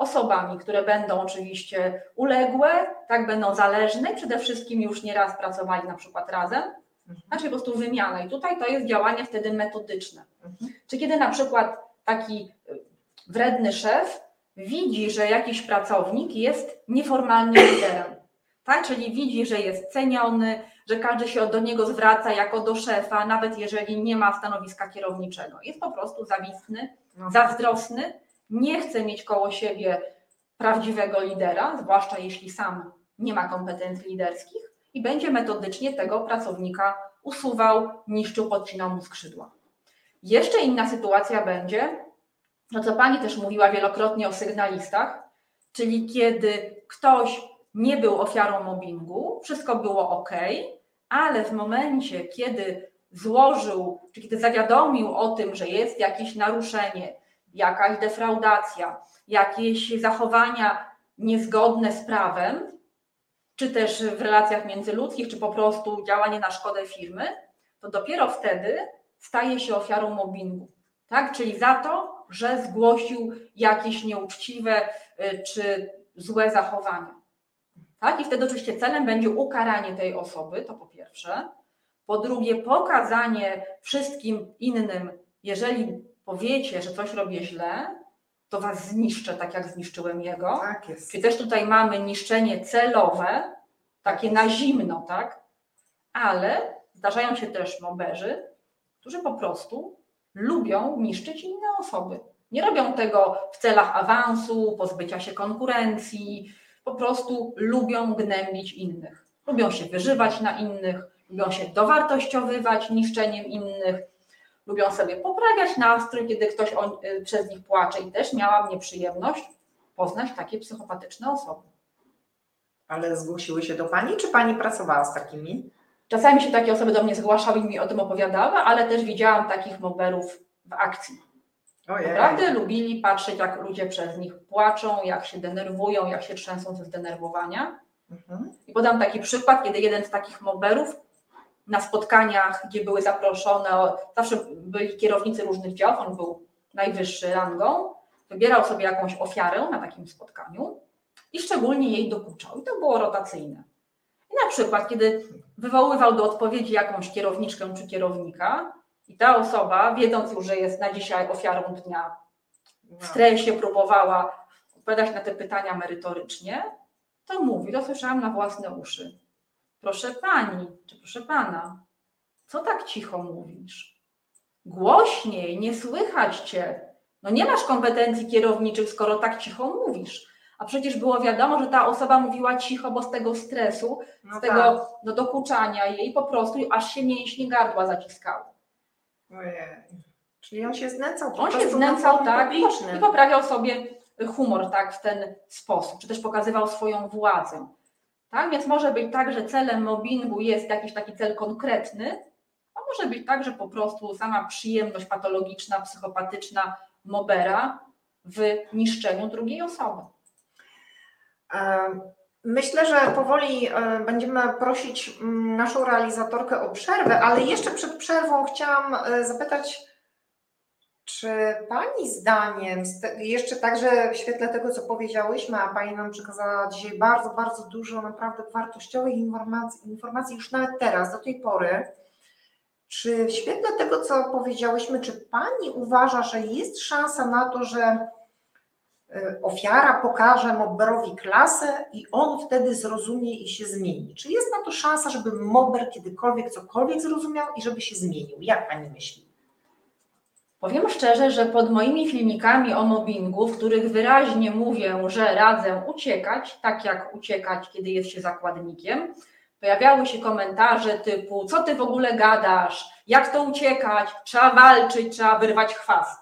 Speaker 3: osobami, które będą oczywiście uległe, tak będą zależne, przede wszystkim już nieraz pracowali na przykład razem, znaczy po prostu wymiana. I tutaj to jest działanie wtedy metodyczne.
Speaker 2: Mhm.
Speaker 3: Czy kiedy na przykład taki y, wredny szef widzi, że jakiś pracownik jest nieformalnym liderem, tak? czyli widzi, że jest ceniony, że każdy się do niego zwraca jako do szefa, nawet jeżeli nie ma stanowiska kierowniczego. Jest po prostu zawistny,
Speaker 2: No.
Speaker 3: zazdrosny, nie chce mieć koło siebie prawdziwego lidera, zwłaszcza jeśli sam nie ma kompetencji liderskich i będzie metodycznie tego pracownika usuwał, niszczył, podcinał mu skrzydła. Jeszcze inna sytuacja będzie, no co Pani też mówiła wielokrotnie o sygnalistach, czyli kiedy ktoś nie był ofiarą mobbingu, wszystko było ok, ale w momencie, kiedy złożył, czy kiedy zawiadomił o tym, że jest jakieś naruszenie, jakaś defraudacja, jakieś zachowania niezgodne z prawem, czy też w relacjach międzyludzkich, czy po prostu działanie na szkodę firmy, to dopiero wtedy staje się ofiarą mobbingu. Tak? Czyli za to, że zgłosił jakieś nieuczciwe y, czy złe zachowania. Tak? I wtedy oczywiście celem będzie ukaranie tej osoby, to po pierwsze. Po drugie, pokazanie wszystkim innym, jeżeli powiecie, że coś robię źle, to was zniszczę, tak jak zniszczyłem jego.
Speaker 2: Tak jest.
Speaker 3: Czyli też tutaj mamy niszczenie celowe, takie na zimno, tak? Ale zdarzają się też moberzy, którzy po prostu lubią niszczyć inne osoby. Nie robią tego w celach awansu, pozbycia się konkurencji, po prostu lubią gnębić innych. Lubią się wyżywać na innych, lubią się dowartościowywać niszczeniem innych, lubią sobie poprawiać nastrój, kiedy ktoś o, y, przez nich płacze. I też miałam nieprzyjemność poznać takie psychopatyczne osoby.
Speaker 2: Ale zgłosiły się do Pani, czy Pani pracowała z takimi?
Speaker 3: Czasami się takie osoby do mnie zgłaszały i mi o tym opowiadały, ale też widziałam takich moberów w akcji.
Speaker 2: Ojej.
Speaker 3: Naprawdę lubili patrzeć, jak ludzie przez nich płaczą, jak się denerwują, jak się trzęsą ze zdenerwowania.
Speaker 2: Mhm.
Speaker 3: I podam taki przykład, kiedy jeden z takich moberów na spotkaniach, gdzie były zaproszone, zawsze byli kierownicy różnych działów, on był najwyższy rangą, wybierał sobie jakąś ofiarę na takim spotkaniu i szczególnie jej dokuczał. I to było rotacyjne. I na przykład, kiedy wywoływał do odpowiedzi jakąś kierowniczkę czy kierownika, i ta osoba, wiedząc już, że jest na dzisiaj ofiarą dnia, w stresie próbowała odpowiadać na te pytania merytorycznie, to mówi, to słyszałam na własne uszy. Proszę pani, czy proszę pana, co tak cicho mówisz? Głośniej, nie słychać cię. No nie masz kompetencji kierowniczych, skoro tak cicho mówisz. A przecież było wiadomo, że ta osoba mówiła cicho, bo z tego stresu,
Speaker 2: No
Speaker 3: z tego no, dokuczania jej po prostu aż się mięśnie gardła zaciskały.
Speaker 2: tak. Ojej. Czyli on się znęcał
Speaker 3: On się znęcał tak i, i poprawiał sobie humor tak w ten sposób, czy też pokazywał swoją władzę. Tak? Więc może być tak, że celem mobbingu jest jakiś taki cel konkretny, a może być tak, że po prostu sama przyjemność patologiczna, psychopatyczna mobera w niszczeniu drugiej osoby.
Speaker 2: Myślę, że powoli będziemy prosić mm, naszą realizatorkę o przerwę, ale jeszcze przed przerwą chciałam e, zapytać, Czy Pani zdaniem, jeszcze także w świetle tego, co powiedziałyśmy, a Pani nam przekazała dzisiaj bardzo, bardzo dużo naprawdę wartościowych informacji, informacji już nawet teraz, do tej pory, czy w świetle tego, co powiedziałyśmy, czy Pani uważa, że jest szansa na to, że y, ofiara pokaże mobberowi klasę i on wtedy zrozumie i się zmieni? Czy jest na to szansa, żeby mobber kiedykolwiek cokolwiek zrozumiał i żeby się zmienił? Jak Pani myśli?
Speaker 3: Powiem szczerze, że pod moimi filmikami o mobbingu, w których wyraźnie mówię, że radzę uciekać, tak jak uciekać, kiedy jest się zakładnikiem, pojawiały się komentarze typu: Co ty w ogóle gadasz? Jak to uciekać? Trzeba walczyć, trzeba wyrwać chwast.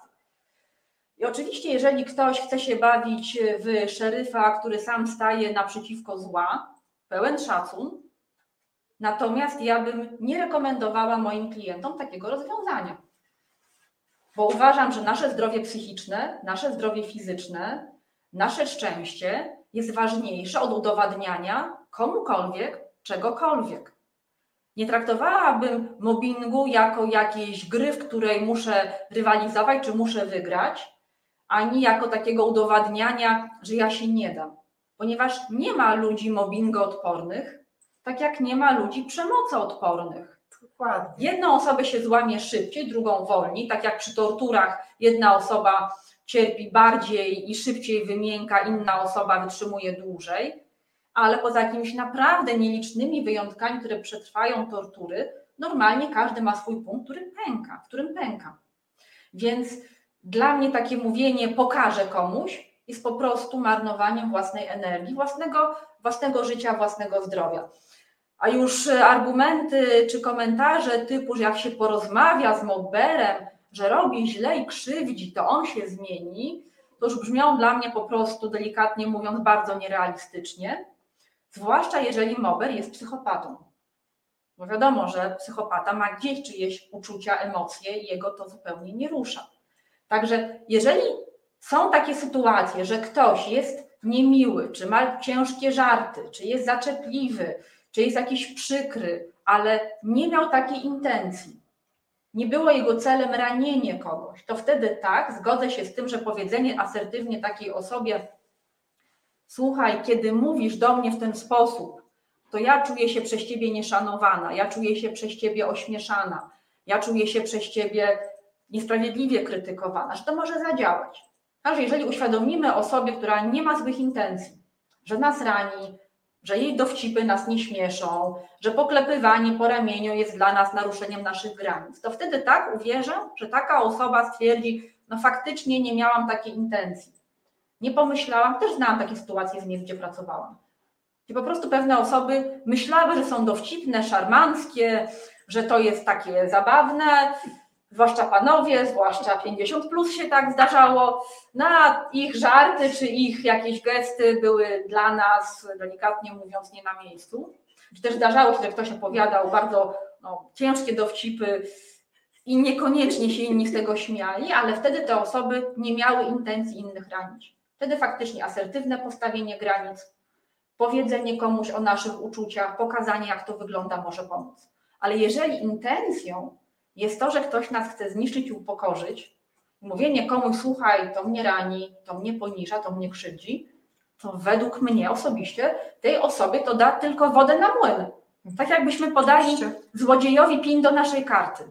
Speaker 3: I oczywiście, jeżeli ktoś chce się bawić w szeryfa, który sam staje naprzeciwko zła, pełen szacun, natomiast ja bym nie rekomendowała moim klientom takiego rozwiązania. Bo uważam, że nasze zdrowie psychiczne, nasze zdrowie fizyczne, nasze szczęście jest ważniejsze od udowadniania komukolwiek czegokolwiek. Nie traktowałabym mobbingu jako jakiejś gry, w której muszę rywalizować czy muszę wygrać, ani jako takiego udowadniania, że ja się nie dam. Ponieważ nie ma ludzi mobbingu odpornych, tak jak nie ma ludzi przemocy odpornych.
Speaker 2: Dokładnie.
Speaker 3: Jedną osobę się złamie szybciej, drugą wolniej, tak jak przy torturach jedna osoba cierpi bardziej i szybciej wymięka, inna osoba wytrzymuje dłużej, ale poza jakimiś naprawdę nielicznymi wyjątkami, które przetrwają tortury, normalnie każdy ma swój punkt, który pęka, w którym pęka. Więc dla mnie takie mówienie pokażę komuś jest po prostu marnowaniem własnej energii, własnego, własnego życia, własnego zdrowia. A już e, argumenty czy komentarze typu, że jak się porozmawia z mobberem, że robi źle i krzywdzi, to on się zmieni, to już brzmią dla mnie po prostu, delikatnie mówiąc, bardzo nierealistycznie. Zwłaszcza jeżeli mobber jest psychopatą. Bo wiadomo, że psychopata ma gdzieś czyjeś uczucia, emocje i jego to zupełnie nie rusza. Także jeżeli są takie sytuacje, że ktoś jest niemiły, czy ma ciężkie żarty, czy jest zaczepliwy, czy jest jakiś przykry, ale nie miał takiej intencji, nie było jego celem ranienie kogoś, to wtedy tak, zgodzę się z tym, że powiedzenie asertywnie takiej osobie, słuchaj, kiedy mówisz do mnie w ten sposób, to ja czuję się przez ciebie nieszanowana, ja czuję się przez ciebie ośmieszana, ja czuję się przez ciebie niesprawiedliwie krytykowana, że to może zadziałać. Także jeżeli uświadomimy osobie, która nie ma złych intencji, że nas rani, że jej dowcipy nas nie śmieszą, że poklepywanie po ramieniu jest dla nas naruszeniem naszych granic, to wtedy tak uwierzę, że taka osoba stwierdzi, no faktycznie nie miałam takiej intencji. Nie pomyślałam, też znałam takie sytuacje z miejsc, gdzie pracowałam. Gdzie po prostu pewne osoby myślały, że są dowcipne, szarmanckie, że to jest takie zabawne, zwłaszcza panowie, zwłaszcza 50 plus się tak zdarzało, na ich żarty czy ich jakieś gesty były dla nas, delikatnie mówiąc, nie na miejscu. Czy też zdarzało się, że ktoś opowiadał bardzo no, ciężkie dowcipy i niekoniecznie się inni z tego śmiali, ale wtedy te osoby nie miały intencji innych ranić. Wtedy faktycznie asertywne postawienie granic, powiedzenie komuś o naszych uczuciach, pokazanie, jak to wygląda, może pomóc. Ale jeżeli intencją jest to, że ktoś nas chce zniszczyć i upokorzyć, mówienie komuś, słuchaj, to mnie rani, to mnie poniża, to mnie krzywdzi, to według mnie osobiście tej osobie to da tylko wodę na młyn. Tak jakbyśmy podali złodziejowi pin do naszej karty.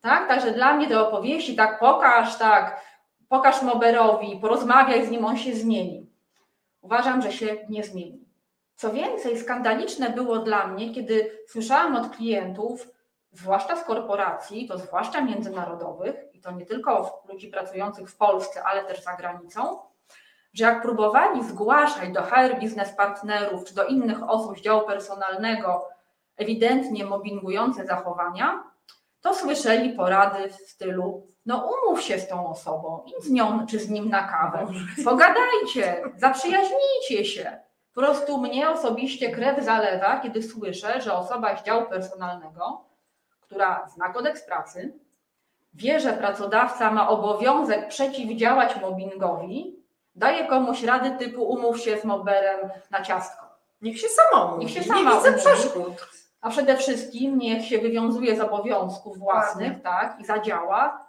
Speaker 3: Tak? Także dla mnie te opowieści, tak pokaż, tak, pokaż Moberowi, porozmawiaj z nim, on się zmieni. Uważam, że się nie zmieni. Co więcej, skandaliczne było dla mnie, kiedy słyszałam od klientów, zwłaszcza z korporacji, to zwłaszcza międzynarodowych, i to nie tylko ludzi pracujących w Polsce, ale też za granicą, że jak próbowali zgłaszać do HR biznes partnerów czy do innych osób z działu personalnego ewidentnie mobbingujące zachowania, to słyszeli porady w stylu: No, umów się z tą osobą, idź z nią czy z nim na kawę, pogadajcie, zaprzyjaźnijcie się. Po prostu mnie osobiście krew zalewa, kiedy słyszę, że osoba z działu personalnego, która zna kodeks pracy, wie, że pracodawca ma obowiązek przeciwdziałać mobbingowi, daje komuś rady typu umów się z mobberem na ciastko.
Speaker 2: Niech się mówi.
Speaker 3: Niech się
Speaker 2: Nie
Speaker 3: sama
Speaker 2: widzę
Speaker 3: mówi.
Speaker 2: przeszkód.
Speaker 3: A przede wszystkim niech się wywiązuje z obowiązków własnych, tak, i zadziała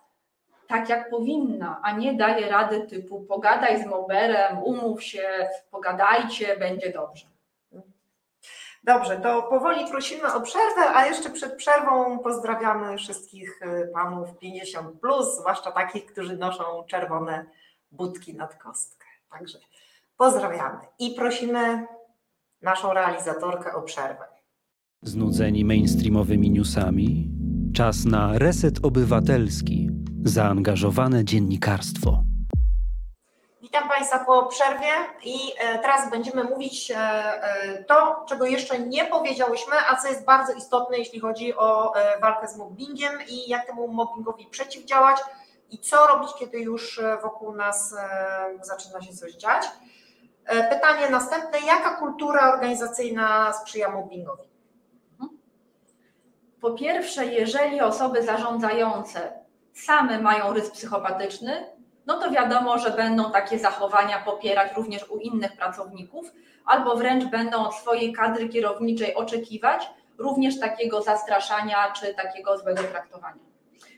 Speaker 3: tak, jak powinna, a nie daje rady typu pogadaj z moberem, umów się, pogadajcie, będzie dobrze.
Speaker 2: Dobrze, to powoli prosimy o przerwę, a jeszcze przed przerwą pozdrawiamy wszystkich y, panów 50, plus, zwłaszcza takich, którzy noszą czerwone budki nad kostkę. Także pozdrawiamy i prosimy naszą realizatorkę o przerwę.
Speaker 4: Znudzeni mainstreamowymi newsami? Czas na reset obywatelski, zaangażowane dziennikarstwo.
Speaker 2: Witam Państwa po przerwie i e, teraz będziemy mówić e, e, to, czego jeszcze nie powiedziałyśmy, a co jest bardzo istotne, jeśli chodzi o walkę z mobbingiem i jak temu mobbingowi przeciwdziałać i co robić, kiedy już wokół nas zaczyna się coś dziać. Pytanie następne, jaka kultura organizacyjna sprzyja mobbingowi?
Speaker 3: Po pierwsze, jeżeli osoby zarządzające same mają rys psychopatyczny, no to wiadomo, że będą takie zachowania popierać również u innych pracowników, albo wręcz będą od swojej kadry kierowniczej oczekiwać również takiego zastraszania czy takiego złego traktowania.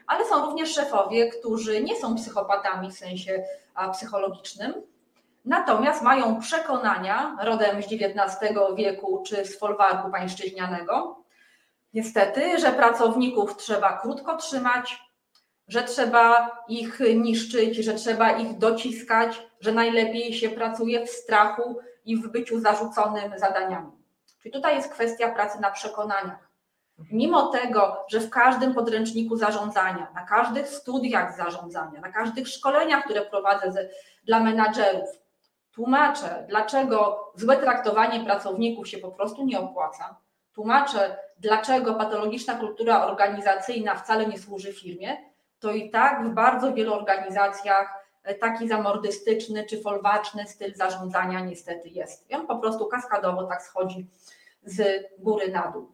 Speaker 3: Ale są również szefowie, którzy nie są psychopatami w sensie psychologicznym, natomiast mają przekonania rodem z XIX wieku czy z folwarku pańszczyźnianego, niestety, że pracowników trzeba krótko trzymać, że trzeba ich niszczyć, że trzeba ich dociskać, że najlepiej się pracuje w strachu i w byciu zarzuconym zadaniami. Czyli tutaj jest kwestia pracy na przekonaniach. Mimo tego, że w każdym podręczniku zarządzania, na każdych studiach zarządzania, na każdych szkoleniach, które prowadzę z, dla menadżerów, tłumaczę, dlaczego złe traktowanie pracowników się po prostu nie opłaca, tłumaczę, dlaczego patologiczna kultura organizacyjna wcale nie służy firmie, to i tak w bardzo wielu organizacjach e, taki zamordystyczny czy folwaczny styl zarządzania niestety jest. I on po prostu kaskadowo tak schodzi z góry na dół.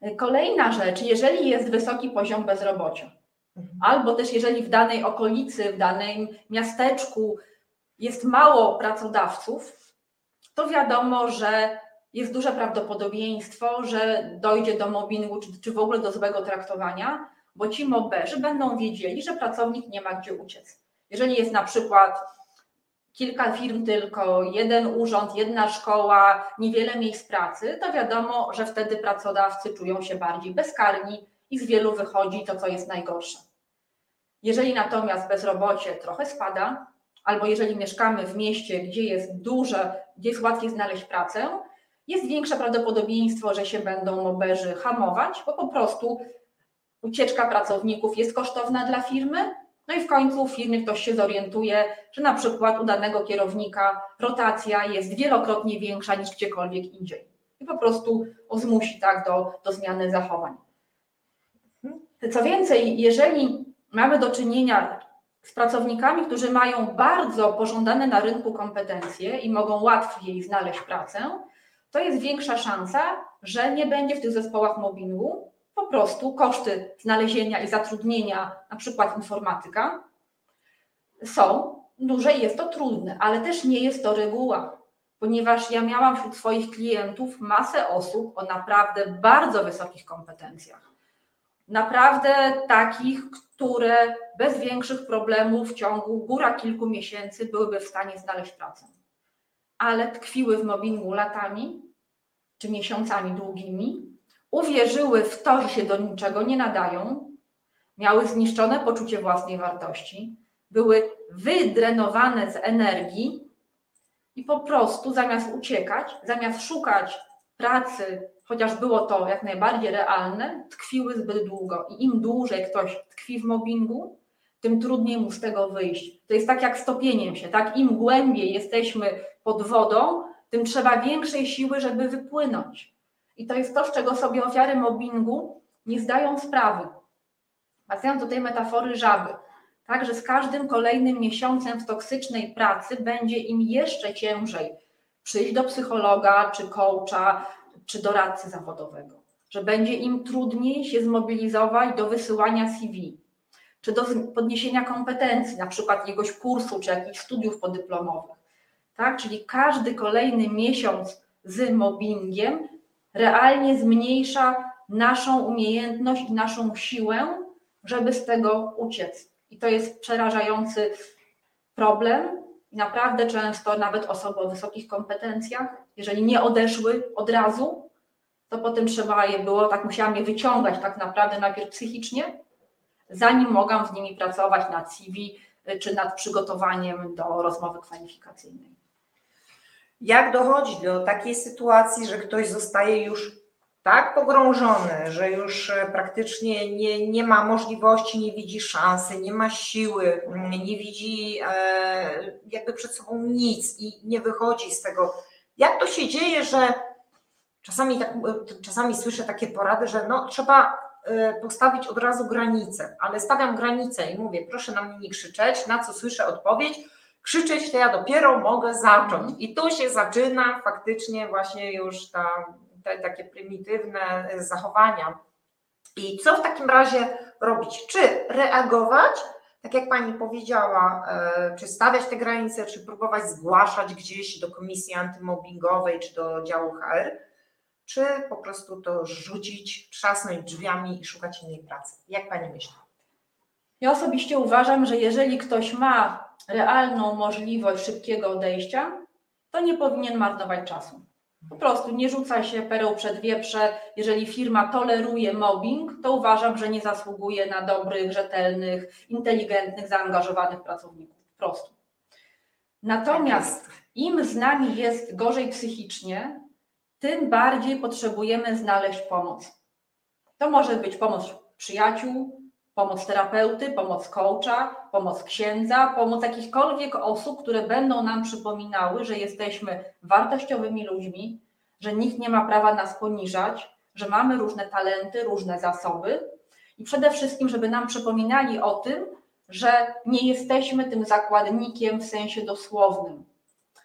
Speaker 3: E, kolejna rzecz, jeżeli jest wysoki poziom bezrobocia, mhm. albo też jeżeli w danej okolicy, w danym miasteczku jest mało pracodawców, to wiadomo, że jest duże prawdopodobieństwo, że dojdzie do mobbingu czy, czy w ogóle do złego traktowania, bo ci mobberzy będą wiedzieli, że pracownik nie ma gdzie uciec. Jeżeli jest na przykład kilka firm tylko, jeden urząd, jedna szkoła, niewiele miejsc pracy, to wiadomo, że wtedy pracodawcy czują się bardziej bezkarni i z wielu wychodzi to, co jest najgorsze. Jeżeli natomiast bezrobocie trochę spada, albo jeżeli mieszkamy w mieście, gdzie jest duże, gdzie jest łatwiej znaleźć pracę, jest większe prawdopodobieństwo, że się będą moberzy hamować, bo po prostu ucieczka pracowników jest kosztowna dla firmy, no i w końcu w firmie ktoś się zorientuje, że na przykład u danego kierownika rotacja jest wielokrotnie większa niż gdziekolwiek indziej. I po prostu zmusi tak do, do zmiany zachowań. Co więcej, jeżeli mamy do czynienia z pracownikami, którzy mają bardzo pożądane na rynku kompetencje i mogą łatwiej znaleźć pracę, to jest większa szansa, że nie będzie w tych zespołach mobbingu, po prostu koszty znalezienia i zatrudnienia, na przykład informatyka, są duże i jest to trudne, ale też nie jest to reguła, ponieważ ja miałam wśród swoich klientów masę osób o naprawdę bardzo wysokich kompetencjach. Naprawdę takich, które bez większych problemów w ciągu góra kilku miesięcy byłyby w stanie znaleźć pracę. Ale tkwiły w mobbingu latami czy miesiącami długimi uwierzyły w to, że się do niczego nie nadają, miały zniszczone poczucie własnej wartości, były wydrenowane z energii i po prostu zamiast uciekać, zamiast szukać pracy, chociaż było to jak najbardziej realne, tkwiły zbyt długo. I im dłużej ktoś tkwi w mobbingu, tym trudniej mu z tego wyjść. To jest tak jak stopieniem się, tak? Im głębiej jesteśmy pod wodą, tym trzeba większej siły, żeby wypłynąć. I to jest to, z czego sobie ofiary mobbingu nie zdają sprawy. Wracając do tej metafory żaby, tak, że z każdym kolejnym miesiącem w toksycznej pracy będzie im jeszcze ciężej przyjść do psychologa, czy coacha, czy doradcy zawodowego, że będzie im trudniej się zmobilizować do wysyłania CV, czy do podniesienia kompetencji, na przykład jakiegoś kursu, czy jakichś studiów podyplomowych. Tak? Czyli każdy kolejny miesiąc z mobbingiem realnie zmniejsza naszą umiejętność i naszą siłę, żeby z tego uciec. I to jest przerażający problem. Naprawdę często nawet osoby o wysokich kompetencjach, jeżeli nie odeszły od razu, to potem trzeba je było, tak musiałam je wyciągać tak naprawdę najpierw psychicznie, zanim mogłam z nimi pracować nad CV y, czy nad przygotowaniem do rozmowy kwalifikacyjnej.
Speaker 2: Jak dochodzi do takiej sytuacji, że ktoś zostaje już tak pogrążony, że już e, praktycznie nie, nie ma możliwości, nie widzi szansy, nie ma siły, mm, nie widzi e, jakby przed sobą nic i nie wychodzi z tego. Jak to się dzieje, że czasami, tak, e, czasami słyszę takie porady, że no, trzeba postawić od razu granicę, ale stawiam granicę i mówię, proszę na mnie nie krzyczeć, na co słyszę odpowiedź, krzyczeć to ja dopiero mogę zacząć. I tu się zaczyna faktycznie właśnie już ta te takie prymitywne zachowania. I co w takim razie robić? Czy reagować, tak jak Pani powiedziała, e, czy stawiać te granice, czy próbować zgłaszać gdzieś do komisji antymobbingowej, czy do działu HR, czy po prostu to rzucić, trzasnąć drzwiami i szukać innej pracy? Jak Pani myśli?
Speaker 3: Ja osobiście uważam, że jeżeli ktoś ma realną możliwość szybkiego odejścia, to nie powinien marnować czasu. Po prostu nie rzuca się pereł przed wieprze. Jeżeli firma toleruje mobbing, to uważam, że nie zasługuje na dobrych, rzetelnych, inteligentnych, zaangażowanych pracowników. Po prostu. Natomiast tak im z nami jest gorzej psychicznie, tym bardziej potrzebujemy znaleźć pomoc. To może być pomoc przyjaciół, pomoc terapeuty, pomoc coacha, pomoc księdza, pomoc jakichkolwiek osób, które będą nam przypominały, że jesteśmy wartościowymi ludźmi, że nikt nie ma prawa nas poniżać, że mamy różne talenty, różne zasoby i przede wszystkim, żeby nam przypominali o tym, że nie jesteśmy tym zakładnikiem w sensie dosłownym,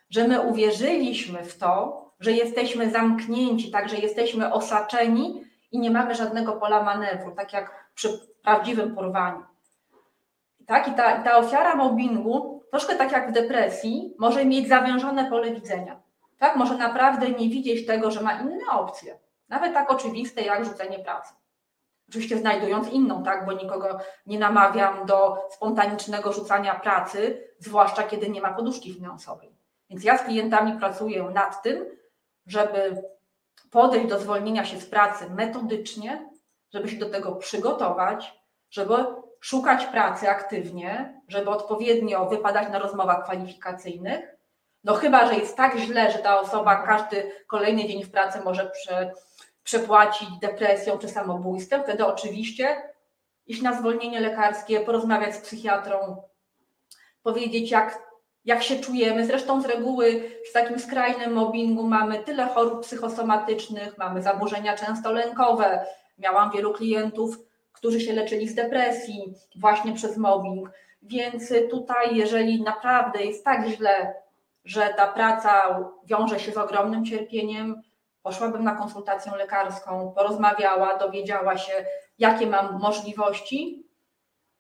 Speaker 3: że my uwierzyliśmy w to, że jesteśmy zamknięci, także jesteśmy osaczeni i nie mamy żadnego pola manewru, tak jak przy prawdziwym porwaniu. Tak? I ta, ta ofiara mobbingu, troszkę tak jak w depresji, może mieć zawężone pole widzenia. Tak? Może naprawdę nie widzieć tego, że ma inne opcje, nawet tak oczywiste jak rzucenie pracy. Oczywiście znajdując inną, tak, bo nikogo nie namawiam do spontanicznego rzucania pracy, zwłaszcza kiedy nie ma poduszki finansowej. Więc ja z klientami pracuję nad tym, żeby podejść do zwolnienia się z pracy metodycznie, żeby się do tego przygotować, żeby szukać pracy aktywnie, żeby odpowiednio wypadać na rozmowach kwalifikacyjnych. No chyba, że jest tak źle, że ta osoba każdy kolejny dzień w pracy może prze, przepłacić depresją czy samobójstwem, wtedy oczywiście iść na zwolnienie lekarskie, porozmawiać z psychiatrą, powiedzieć jak, jak się czujemy. Zresztą z reguły w takim skrajnym mobbingu mamy tyle chorób psychosomatycznych, mamy zaburzenia często lękowe, Miałam wielu klientów, którzy się leczyli z depresji właśnie przez mobbing. Więc tutaj, jeżeli naprawdę jest tak źle, że ta praca wiąże się z ogromnym cierpieniem, poszłabym na konsultację lekarską, porozmawiała, dowiedziała się, jakie mam możliwości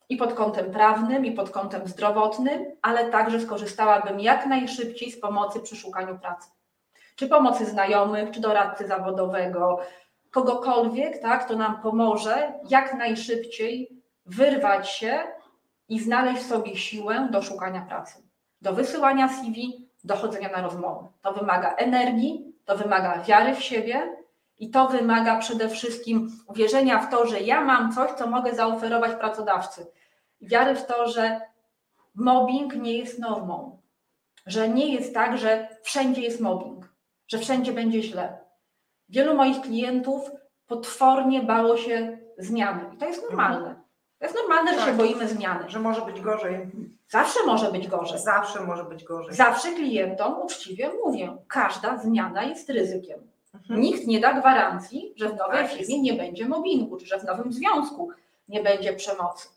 Speaker 3: i pod kątem prawnym, i pod kątem zdrowotnym, ale także skorzystałabym jak najszybciej z pomocy przy szukaniu pracy. Czy pomocy znajomych, czy doradcy zawodowego, kogokolwiek, tak, to nam pomoże jak najszybciej wyrwać się i znaleźć sobie siłę do szukania pracy, do wysyłania CV, do chodzenia na rozmowy. To wymaga energii, to wymaga wiary w siebie i to wymaga przede wszystkim uwierzenia w to, że ja mam coś, co mogę zaoferować pracodawcy. Wiary w to, że mobbing nie jest normą, że nie jest tak, że wszędzie jest mobbing, że wszędzie będzie źle. Wielu moich klientów potwornie bało się zmiany. I to jest normalne. To jest normalne, że tak. się boimy zmiany.
Speaker 2: Że może być gorzej.
Speaker 3: Zawsze może być gorzej.
Speaker 2: Zawsze może być gorzej.
Speaker 3: Zawsze klientom uczciwie mówię, każda zmiana jest ryzykiem. Mhm. Nikt nie da gwarancji, że w nowej tak firmie nie będzie mobbingu, czy że w nowym związku nie będzie przemocy.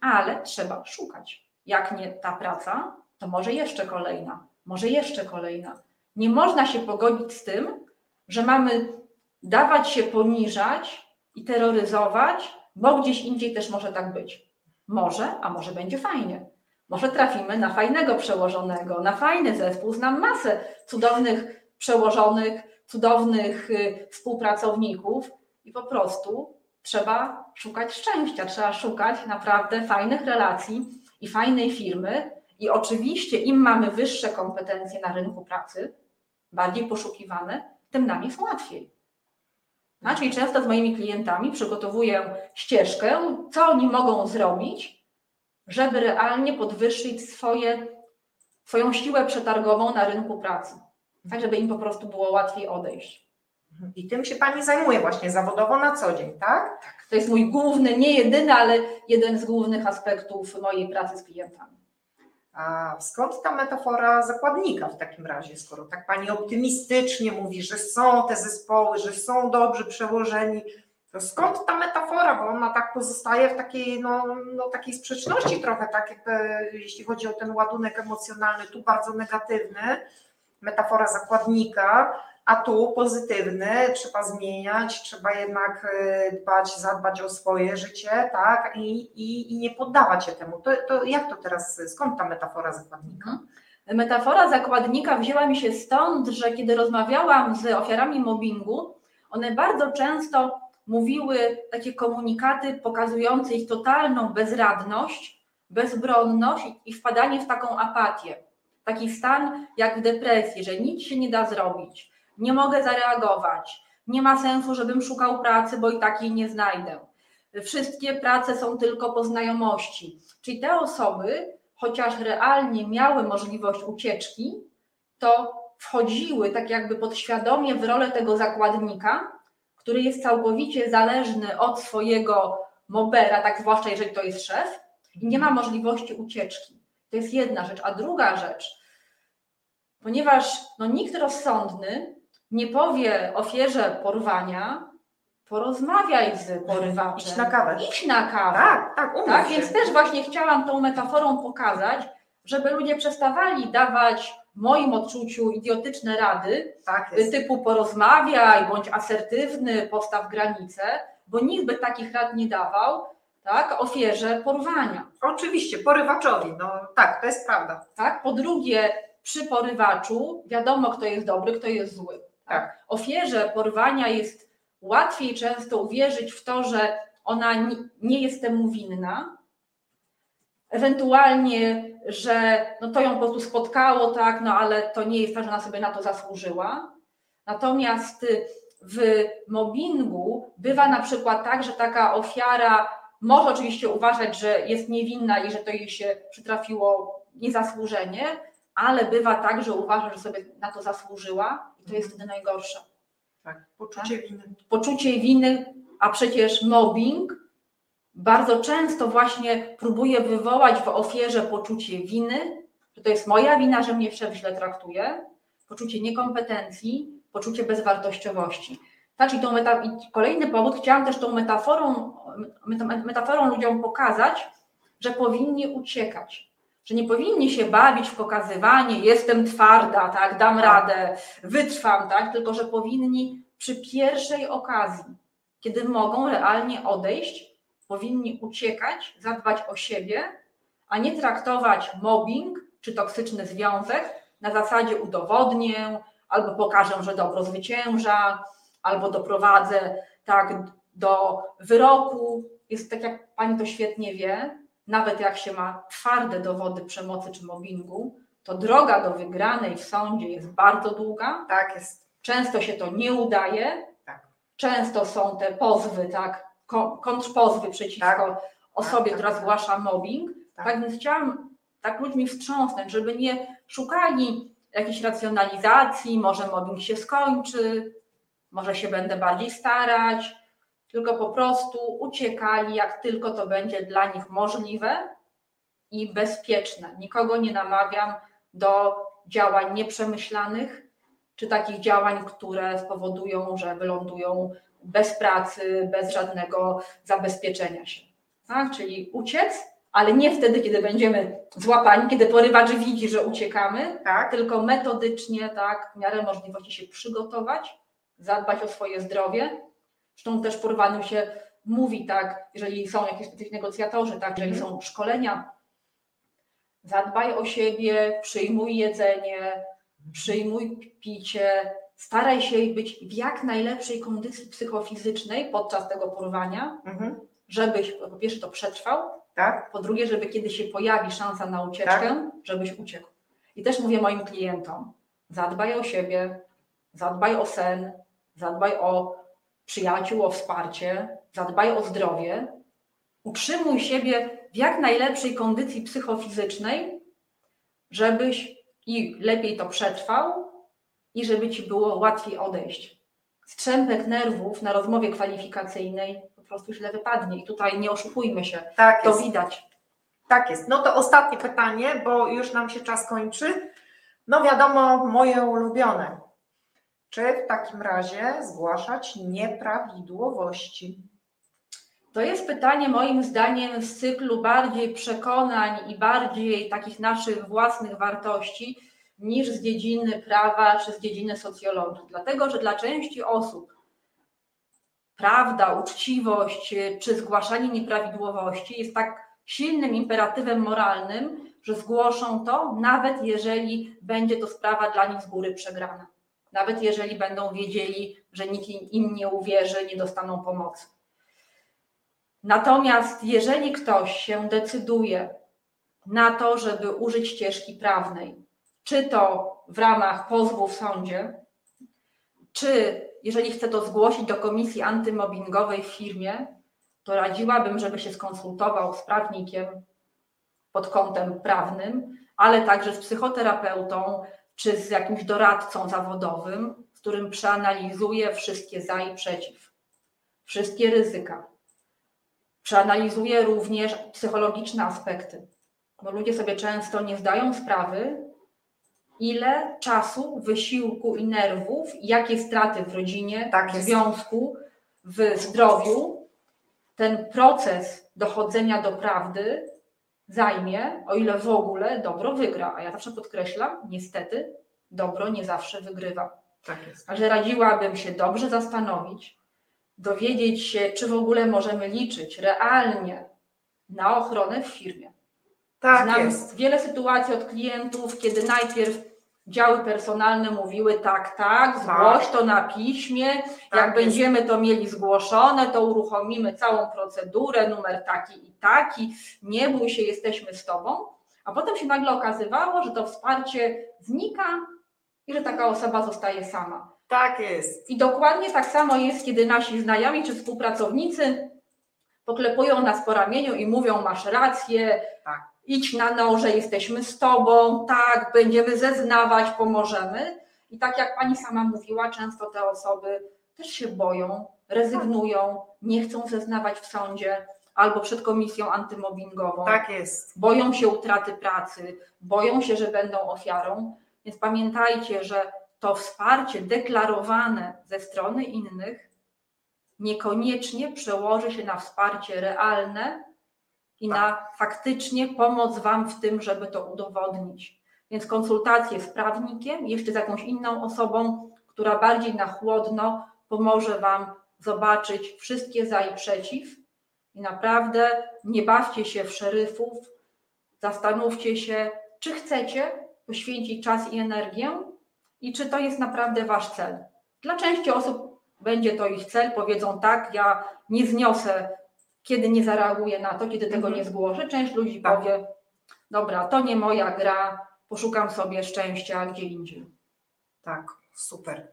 Speaker 3: Ale trzeba szukać. Jak nie ta praca, to może jeszcze kolejna, może jeszcze kolejna. Nie można się pogodzić z tym, że mamy dawać się poniżać i terroryzować, bo gdzieś indziej też może tak być. Może, a może będzie fajnie. Może trafimy na fajnego przełożonego, na fajny zespół. Znam masę cudownych przełożonych, cudownych y, współpracowników i po prostu trzeba szukać szczęścia, trzeba szukać naprawdę fajnych relacji i fajnej firmy. I oczywiście, im mamy wyższe kompetencje na rynku pracy, bardziej poszukiwane, tym nam jest łatwiej. No, czyli często z moimi klientami przygotowuję ścieżkę, co oni mogą zrobić, żeby realnie podwyższyć swoje, swoją siłę przetargową na rynku pracy, tak żeby im po prostu było łatwiej odejść.
Speaker 2: I tym się Pani zajmuje właśnie zawodowo na co dzień, tak?
Speaker 3: To jest mój główny, nie jedyny, ale jeden z głównych aspektów mojej pracy z klientami.
Speaker 2: A skąd ta metafora zakładnika w takim razie, skoro tak Pani optymistycznie mówi, że są te zespoły, że są dobrzy przełożeni, to skąd ta metafora, bo ona tak pozostaje w takiej, no, no, takiej sprzeczności trochę, tak jakby, jeśli chodzi o ten ładunek emocjonalny, tu bardzo negatywny, metafora zakładnika, a tu pozytywny, trzeba zmieniać, trzeba jednak y, dbać, zadbać o swoje życie, tak, i, i, i nie poddawać się temu. To, to jak to teraz, skąd ta metafora zakładnika?
Speaker 3: Metafora zakładnika wzięła mi się stąd, że kiedy rozmawiałam z ofiarami mobbingu, one bardzo często mówiły takie komunikaty pokazujące ich totalną bezradność, bezbronność i wpadanie w taką apatię. Taki stan jak w depresji, że nic się nie da zrobić, nie mogę zareagować, nie ma sensu, żebym szukał pracy, bo i takiej nie znajdę. Wszystkie prace są tylko po znajomości. Czyli te osoby, chociaż realnie miały możliwość ucieczki, to wchodziły tak jakby podświadomie w rolę tego zakładnika, który jest całkowicie zależny od swojego mobera, tak zwłaszcza jeżeli to jest szef, i nie ma możliwości ucieczki. To jest jedna rzecz. A druga rzecz, ponieważ no, nikt rozsądny nie powie ofierze porwania, porozmawiaj z porywaczem.
Speaker 2: Idź na kawę.
Speaker 3: Idź na kawę.
Speaker 2: Tak, tak,
Speaker 3: Tak, więc też właśnie chciałam tą metaforą pokazać, żeby ludzie przestawali dawać w moim odczuciu idiotyczne rady,
Speaker 2: tak
Speaker 3: typu porozmawiaj, bądź asertywny, postaw granice, bo nikt by takich rad nie dawał, tak, ofierze porwania.
Speaker 2: Oczywiście, porywaczowi, no tak, to jest prawda.
Speaker 3: Tak? Po drugie, przy porywaczu wiadomo, kto jest dobry, kto jest zły.
Speaker 2: Tak.
Speaker 3: Ofierze porwania jest łatwiej często uwierzyć w to, że ona nie, jest temu winna, ewentualnie, że no to ją po prostu spotkało, tak, no ale to nie jest tak, że ona sobie na to zasłużyła. Natomiast y, w mobbingu bywa na przykład tak, że taka ofiara może oczywiście uważać, że jest niewinna i że to jej się przytrafiło niezasłużenie, ale bywa tak, że uważa, że sobie na to zasłużyła i to jest wtedy najgorsze.
Speaker 2: Tak, poczucie winy.
Speaker 3: Poczucie winy, a przecież mobbing bardzo często właśnie próbuje wywołać w ofierze poczucie winy, że to jest moja wina, że mnie szef źle traktuje, poczucie niekompetencji, poczucie bezwartościowości. Tak, i, tą meta- i kolejny powód, chciałam też tą metaforą, meta- metaforą ludziom pokazać, że powinni uciekać, że nie powinni się bawić w pokazywanie, jestem twarda, tak, dam radę, wytrwam, tak, tylko że powinni przy pierwszej okazji, kiedy mogą realnie odejść, powinni uciekać, zadbać o siebie, a nie traktować mobbing czy toksyczny związek na zasadzie udowodnię, albo pokażę, że dobro zwycięża, albo doprowadzę tak do wyroku. Jest tak, jak pani to świetnie wie, nawet jak się ma twarde dowody przemocy czy mobbingu, to droga do wygranej w sądzie jest bardzo długa.
Speaker 2: Tak jest.
Speaker 3: Często się to nie udaje.
Speaker 2: Tak.
Speaker 3: Często są te pozwy, tak, ko- kontrpozwy przeciwko
Speaker 2: Tak.
Speaker 3: osobie,
Speaker 2: tak,
Speaker 3: która
Speaker 2: tak.
Speaker 3: zgłasza mobbing.
Speaker 2: Tak.
Speaker 3: Tak. więc chciałam tak ludźmi wstrząsnąć, żeby nie szukali jakiejś racjonalizacji, może mobbing się skończy, może się będę bardziej starać, tylko po prostu uciekali, jak tylko to będzie dla nich możliwe i bezpieczne. Nikogo nie namawiam do działań nieprzemyślanych, czy takich działań, które spowodują, że wylądują bez pracy, bez żadnego zabezpieczenia się. Tak? Czyli uciec, ale nie wtedy, kiedy będziemy złapani, kiedy porywacz widzi, że uciekamy,
Speaker 2: Tak,
Speaker 3: tylko metodycznie, tak, w miarę możliwości się przygotować, zadbać o swoje zdrowie. Zresztą też porwanym się mówi tak, jeżeli są jakieś specjalni negocjatorzy, tak, jeżeli
Speaker 2: Mhm.
Speaker 3: są szkolenia, zadbaj o siebie, przyjmuj jedzenie, przyjmuj picie, staraj się być w jak najlepszej kondycji psychofizycznej podczas tego porwania,
Speaker 2: Mhm.
Speaker 3: żebyś po pierwsze to przetrwał,
Speaker 2: Tak?
Speaker 3: po drugie, żeby kiedy się pojawi szansa na ucieczkę, żebyś uciekł. I też mówię moim klientom, zadbaj o siebie, zadbaj o sen, zadbaj o przyjaciół, o wsparcie, zadbaj o zdrowie, utrzymuj siebie w jak najlepszej kondycji psychofizycznej, żebyś i lepiej to przetrwał i żeby ci było łatwiej odejść. Strzępek nerwów na rozmowie kwalifikacyjnej po prostu źle wypadnie i tutaj nie oszukujmy się,
Speaker 2: Tak
Speaker 3: to
Speaker 2: jest.
Speaker 3: widać.
Speaker 2: Tak jest. No to ostatnie pytanie, bo już nam się czas kończy. No wiadomo, moje ulubione. Czy w takim razie zgłaszać nieprawidłowości?
Speaker 3: To jest pytanie moim zdaniem z cyklu bardziej przekonań i bardziej takich naszych własnych wartości niż z dziedziny prawa czy z dziedziny socjologii. Dlatego, że dla części osób prawda, uczciwość czy zgłaszanie nieprawidłowości jest tak silnym imperatywem moralnym, że zgłoszą to, nawet jeżeli będzie to sprawa dla nich z góry przegrana. Nawet jeżeli będą wiedzieli, że nikt im- nie uwierzy, nie dostaną pomocy. Natomiast jeżeli ktoś się decyduje na to, żeby użyć ścieżki prawnej, czy to w ramach pozwu w sądzie, czy jeżeli chce to zgłosić do komisji antymobbingowej w firmie, to radziłabym, żeby się skonsultował z prawnikiem pod kątem prawnym, ale także z psychoterapeutą czy z jakimś doradcą zawodowym, z którym przeanalizuje wszystkie za i przeciw, wszystkie ryzyka. Przeanalizuje również psychologiczne aspekty. Bo ludzie sobie często nie zdają sprawy, ile czasu, wysiłku i nerwów, jakie straty w rodzinie,
Speaker 2: Tak
Speaker 3: w związku, w zdrowiu ten proces dochodzenia do prawdy zajmie, o ile w ogóle dobro wygra. A ja zawsze podkreślam, niestety, dobro nie zawsze wygrywa.
Speaker 2: Tak jest.
Speaker 3: Także radziłabym się dobrze zastanowić, dowiedzieć się, czy w ogóle możemy liczyć realnie na ochronę w firmie.
Speaker 2: Tak
Speaker 3: Znam
Speaker 2: jest.
Speaker 3: wiele sytuacji od klientów, kiedy najpierw działy personalne mówiły tak, tak, zgłoś to na piśmie, jak
Speaker 2: Tak jest.
Speaker 3: będziemy to mieli zgłoszone, to uruchomimy całą procedurę, numer taki i taki, nie bój się, jesteśmy z Tobą. A potem się nagle okazywało, że to wsparcie znika i że taka osoba zostaje sama.
Speaker 2: Tak jest.
Speaker 3: I dokładnie tak samo jest, kiedy nasi znajomi czy współpracownicy poklepują nas po ramieniu i mówią: Masz rację,
Speaker 2: Tak.
Speaker 3: Idź na noże, jesteśmy z tobą, tak, będziemy zeznawać, pomożemy. I tak jak pani sama mówiła, często te osoby też się boją, rezygnują, nie chcą zeznawać w sądzie albo przed komisją antymobbingową
Speaker 2: Tak jest.
Speaker 3: boją się utraty pracy, boją się, że będą ofiarą. Więc pamiętajcie, że to wsparcie deklarowane ze strony innych niekoniecznie przełoży się na wsparcie realne i na faktycznie pomoc Wam w tym, żeby to udowodnić. Więc konsultacje z prawnikiem, jeszcze z jakąś inną osobą, która bardziej na chłodno pomoże Wam zobaczyć wszystkie za i przeciw. I naprawdę nie bawcie się w szeryfów, zastanówcie się, czy chcecie poświęcić czas i energię i czy to jest naprawdę Wasz cel. Dla części osób będzie to ich cel, powiedzą tak, ja nie zniosę, kiedy nie zareaguję na to, kiedy tego
Speaker 2: Mhm.
Speaker 3: nie zgłoszę. Część ludzi
Speaker 2: Tak.
Speaker 3: powie, dobra, to nie moja gra, poszukam sobie szczęścia gdzie indziej.
Speaker 2: Tak, super.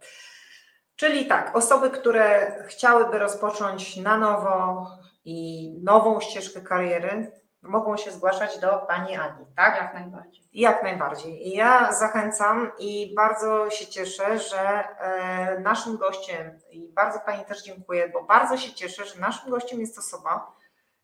Speaker 2: Czyli tak, osoby, które chciałyby rozpocząć na nowo i nową ścieżkę kariery, mogą się zgłaszać do Pani Ani, tak?
Speaker 3: Jak najbardziej.
Speaker 2: Jak najbardziej. I ja zachęcam i bardzo się cieszę, że e, naszym gościem, i bardzo Pani też dziękuję, bo bardzo się cieszę, że naszym gościem jest osoba,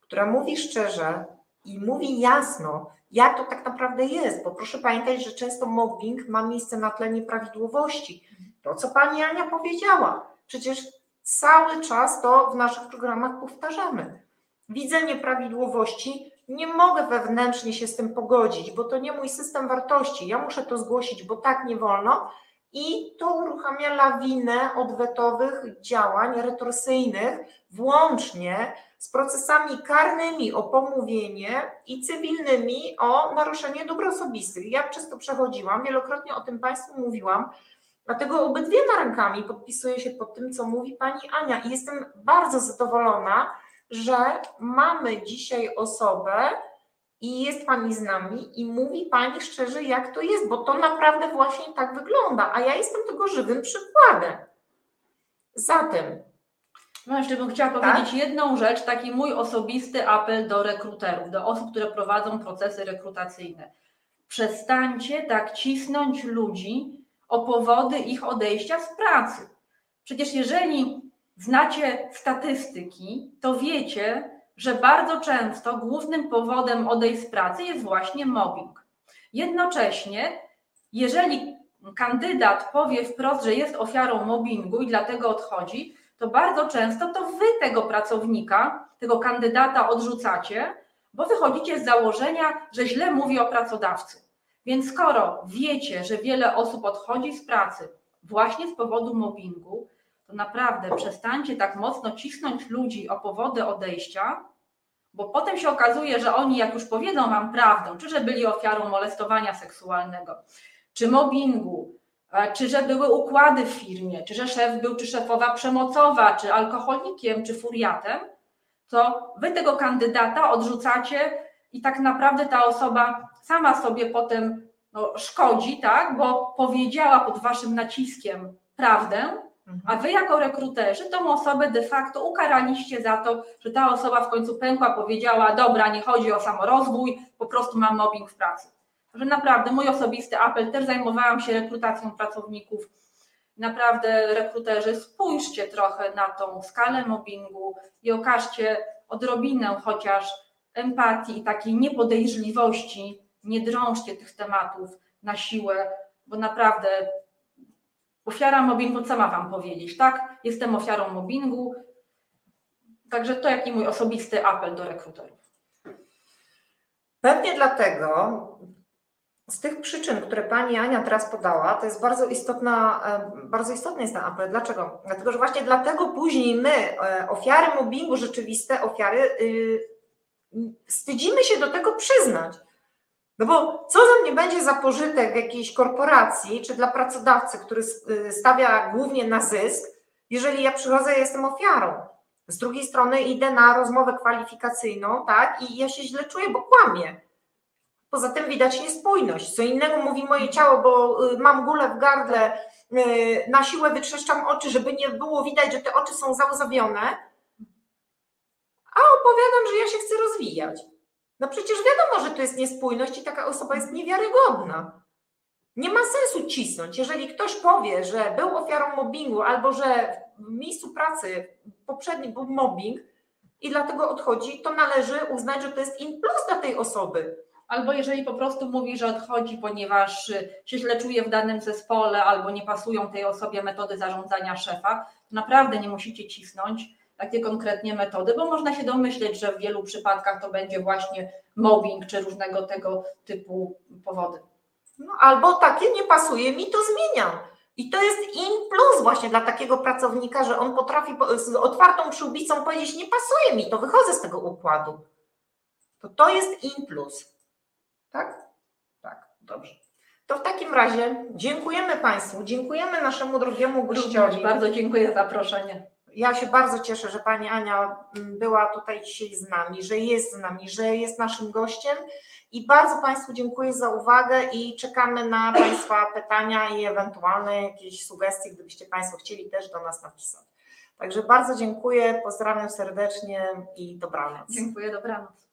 Speaker 2: która mówi szczerze i mówi jasno, jak to tak naprawdę jest, bo proszę pamiętać, że często mobbing ma miejsce na tle nieprawidłowości. To, co Pani Ania powiedziała, przecież cały czas to w naszych programach powtarzamy. Widzę nieprawidłowości, nie mogę wewnętrznie się z tym pogodzić, bo to nie mój system wartości. Ja muszę to zgłosić, bo tak nie wolno i to uruchamia lawinę odwetowych działań retorsyjnych, włącznie z procesami karnymi o pomówienie i cywilnymi o naruszenie dóbr osobistych. Ja przez to przechodziłam, wielokrotnie o tym Państwu mówiłam, dlatego obydwiema rękami podpisuję się pod tym, co mówi Pani Ania i jestem bardzo zadowolona, że mamy dzisiaj osobę i jest Pani z nami i mówi Pani szczerze, jak to jest, bo to naprawdę właśnie tak wygląda, a ja jestem tego żywym przykładem. Zatem
Speaker 3: No jeszcze bym chciała
Speaker 2: Tak?
Speaker 3: powiedzieć jedną rzecz, taki mój osobisty apel do rekruterów, do osób, które prowadzą procesy rekrutacyjne. Przestańcie tak cisnąć ludzi o powody ich odejścia z pracy. Przecież jeżeli znacie statystyki, to wiecie, że bardzo często głównym powodem odejść z pracy jest właśnie mobbing. Jednocześnie, jeżeli kandydat powie wprost, że jest ofiarą mobbingu i dlatego odchodzi, to bardzo często to wy tego pracownika, tego kandydata odrzucacie, bo wychodzicie z założenia, że źle mówi o pracodawcy. Więc skoro wiecie, że wiele osób odchodzi z pracy właśnie z powodu mobbingu, to naprawdę przestańcie tak mocno cisnąć ludzi o powody odejścia, bo potem się okazuje, że oni, jak już powiedzą wam prawdę, czy że byli ofiarą molestowania seksualnego, czy mobbingu, e, czy że były układy w firmie, czy że szef był, czy szefowa przemocowa, czy alkoholikiem, czy furiatem, to wy tego kandydata odrzucacie i tak naprawdę ta osoba sama sobie potem no, szkodzi, tak, bo powiedziała pod waszym naciskiem prawdę, a wy jako rekruterzy tą osobę de facto ukaraliście za to, że ta osoba w końcu pękła, powiedziała, dobra, nie chodzi o samorozwój, po prostu mam mobbing w pracy. Że naprawdę mój osobisty apel, też zajmowałam się rekrutacją pracowników. Naprawdę rekruterzy, spójrzcie trochę na tą skalę mobbingu i okażcie odrobinę chociaż empatii i takiej niepodejrzliwości. Nie drążcie tych tematów na siłę, bo naprawdę ofiara mobbingu, co ma Wam powiedzieć, tak? Jestem ofiarą mobbingu. Także to jaki mój osobisty apel do rekruterów.
Speaker 2: Pewnie dlatego, z tych przyczyn, które Pani Ania teraz podała, to jest bardzo istotna, e, bardzo istotny jest ten apel. Dlaczego? Dlatego, że właśnie dlatego później my, e, ofiary mobbingu, rzeczywiste ofiary, y, wstydzimy się do tego przyznać. No bo co za mnie będzie za pożytek jakiejś korporacji, czy dla pracodawcy, który y, stawia głównie na zysk, jeżeli ja przychodzę i jestem ofiarą. Z drugiej strony idę na rozmowę kwalifikacyjną, tak, i ja się źle czuję, bo kłamię. Poza tym widać niespójność. Co innego mówi moje ciało, bo y, mam gulę w gardle, y, na siłę wytrzeszczam oczy, żeby nie było widać, że te oczy są załzawione, a opowiadam, że ja się chcę rozwijać. No przecież wiadomo, że to jest niespójność i taka osoba jest niewiarygodna. Nie ma sensu cisnąć. Jeżeli ktoś powie, że był ofiarą mobbingu albo że w miejscu pracy poprzedni był mobbing i dlatego odchodzi, to należy uznać, że to jest in plus dla tej osoby.
Speaker 3: Albo jeżeli po prostu mówi, że odchodzi, ponieważ y, się źle czuje w danym zespole, albo nie pasują tej osobie metody zarządzania szefa, to naprawdę nie musicie cisnąć takie konkretnie metody, bo można się domyśleć, że w wielu przypadkach to będzie właśnie mobbing czy różnego tego typu powody.
Speaker 2: No, albo takie nie pasuje mi, to zmieniam. I to jest in plus właśnie dla takiego pracownika, że on potrafi po- z otwartą przyłbicą powiedzieć, nie pasuje mi, to wychodzę z tego układu. To to jest in plus. Tak? Tak, dobrze. To w takim razie dziękujemy Państwu, dziękujemy naszemu drogiemu gościowi.
Speaker 3: Bardzo dziękuję za zaproszenie.
Speaker 2: Ja się bardzo cieszę, że Pani Ania mm, była tutaj dzisiaj z nami, że jest z nami, że jest naszym gościem i bardzo Państwu dziękuję za uwagę i czekamy na Państwa pytania i ewentualne jakieś sugestie, gdybyście Państwo chcieli też do nas napisać. Także bardzo dziękuję, pozdrawiam serdecznie i dobranoc.
Speaker 3: Dziękuję, dobranoc.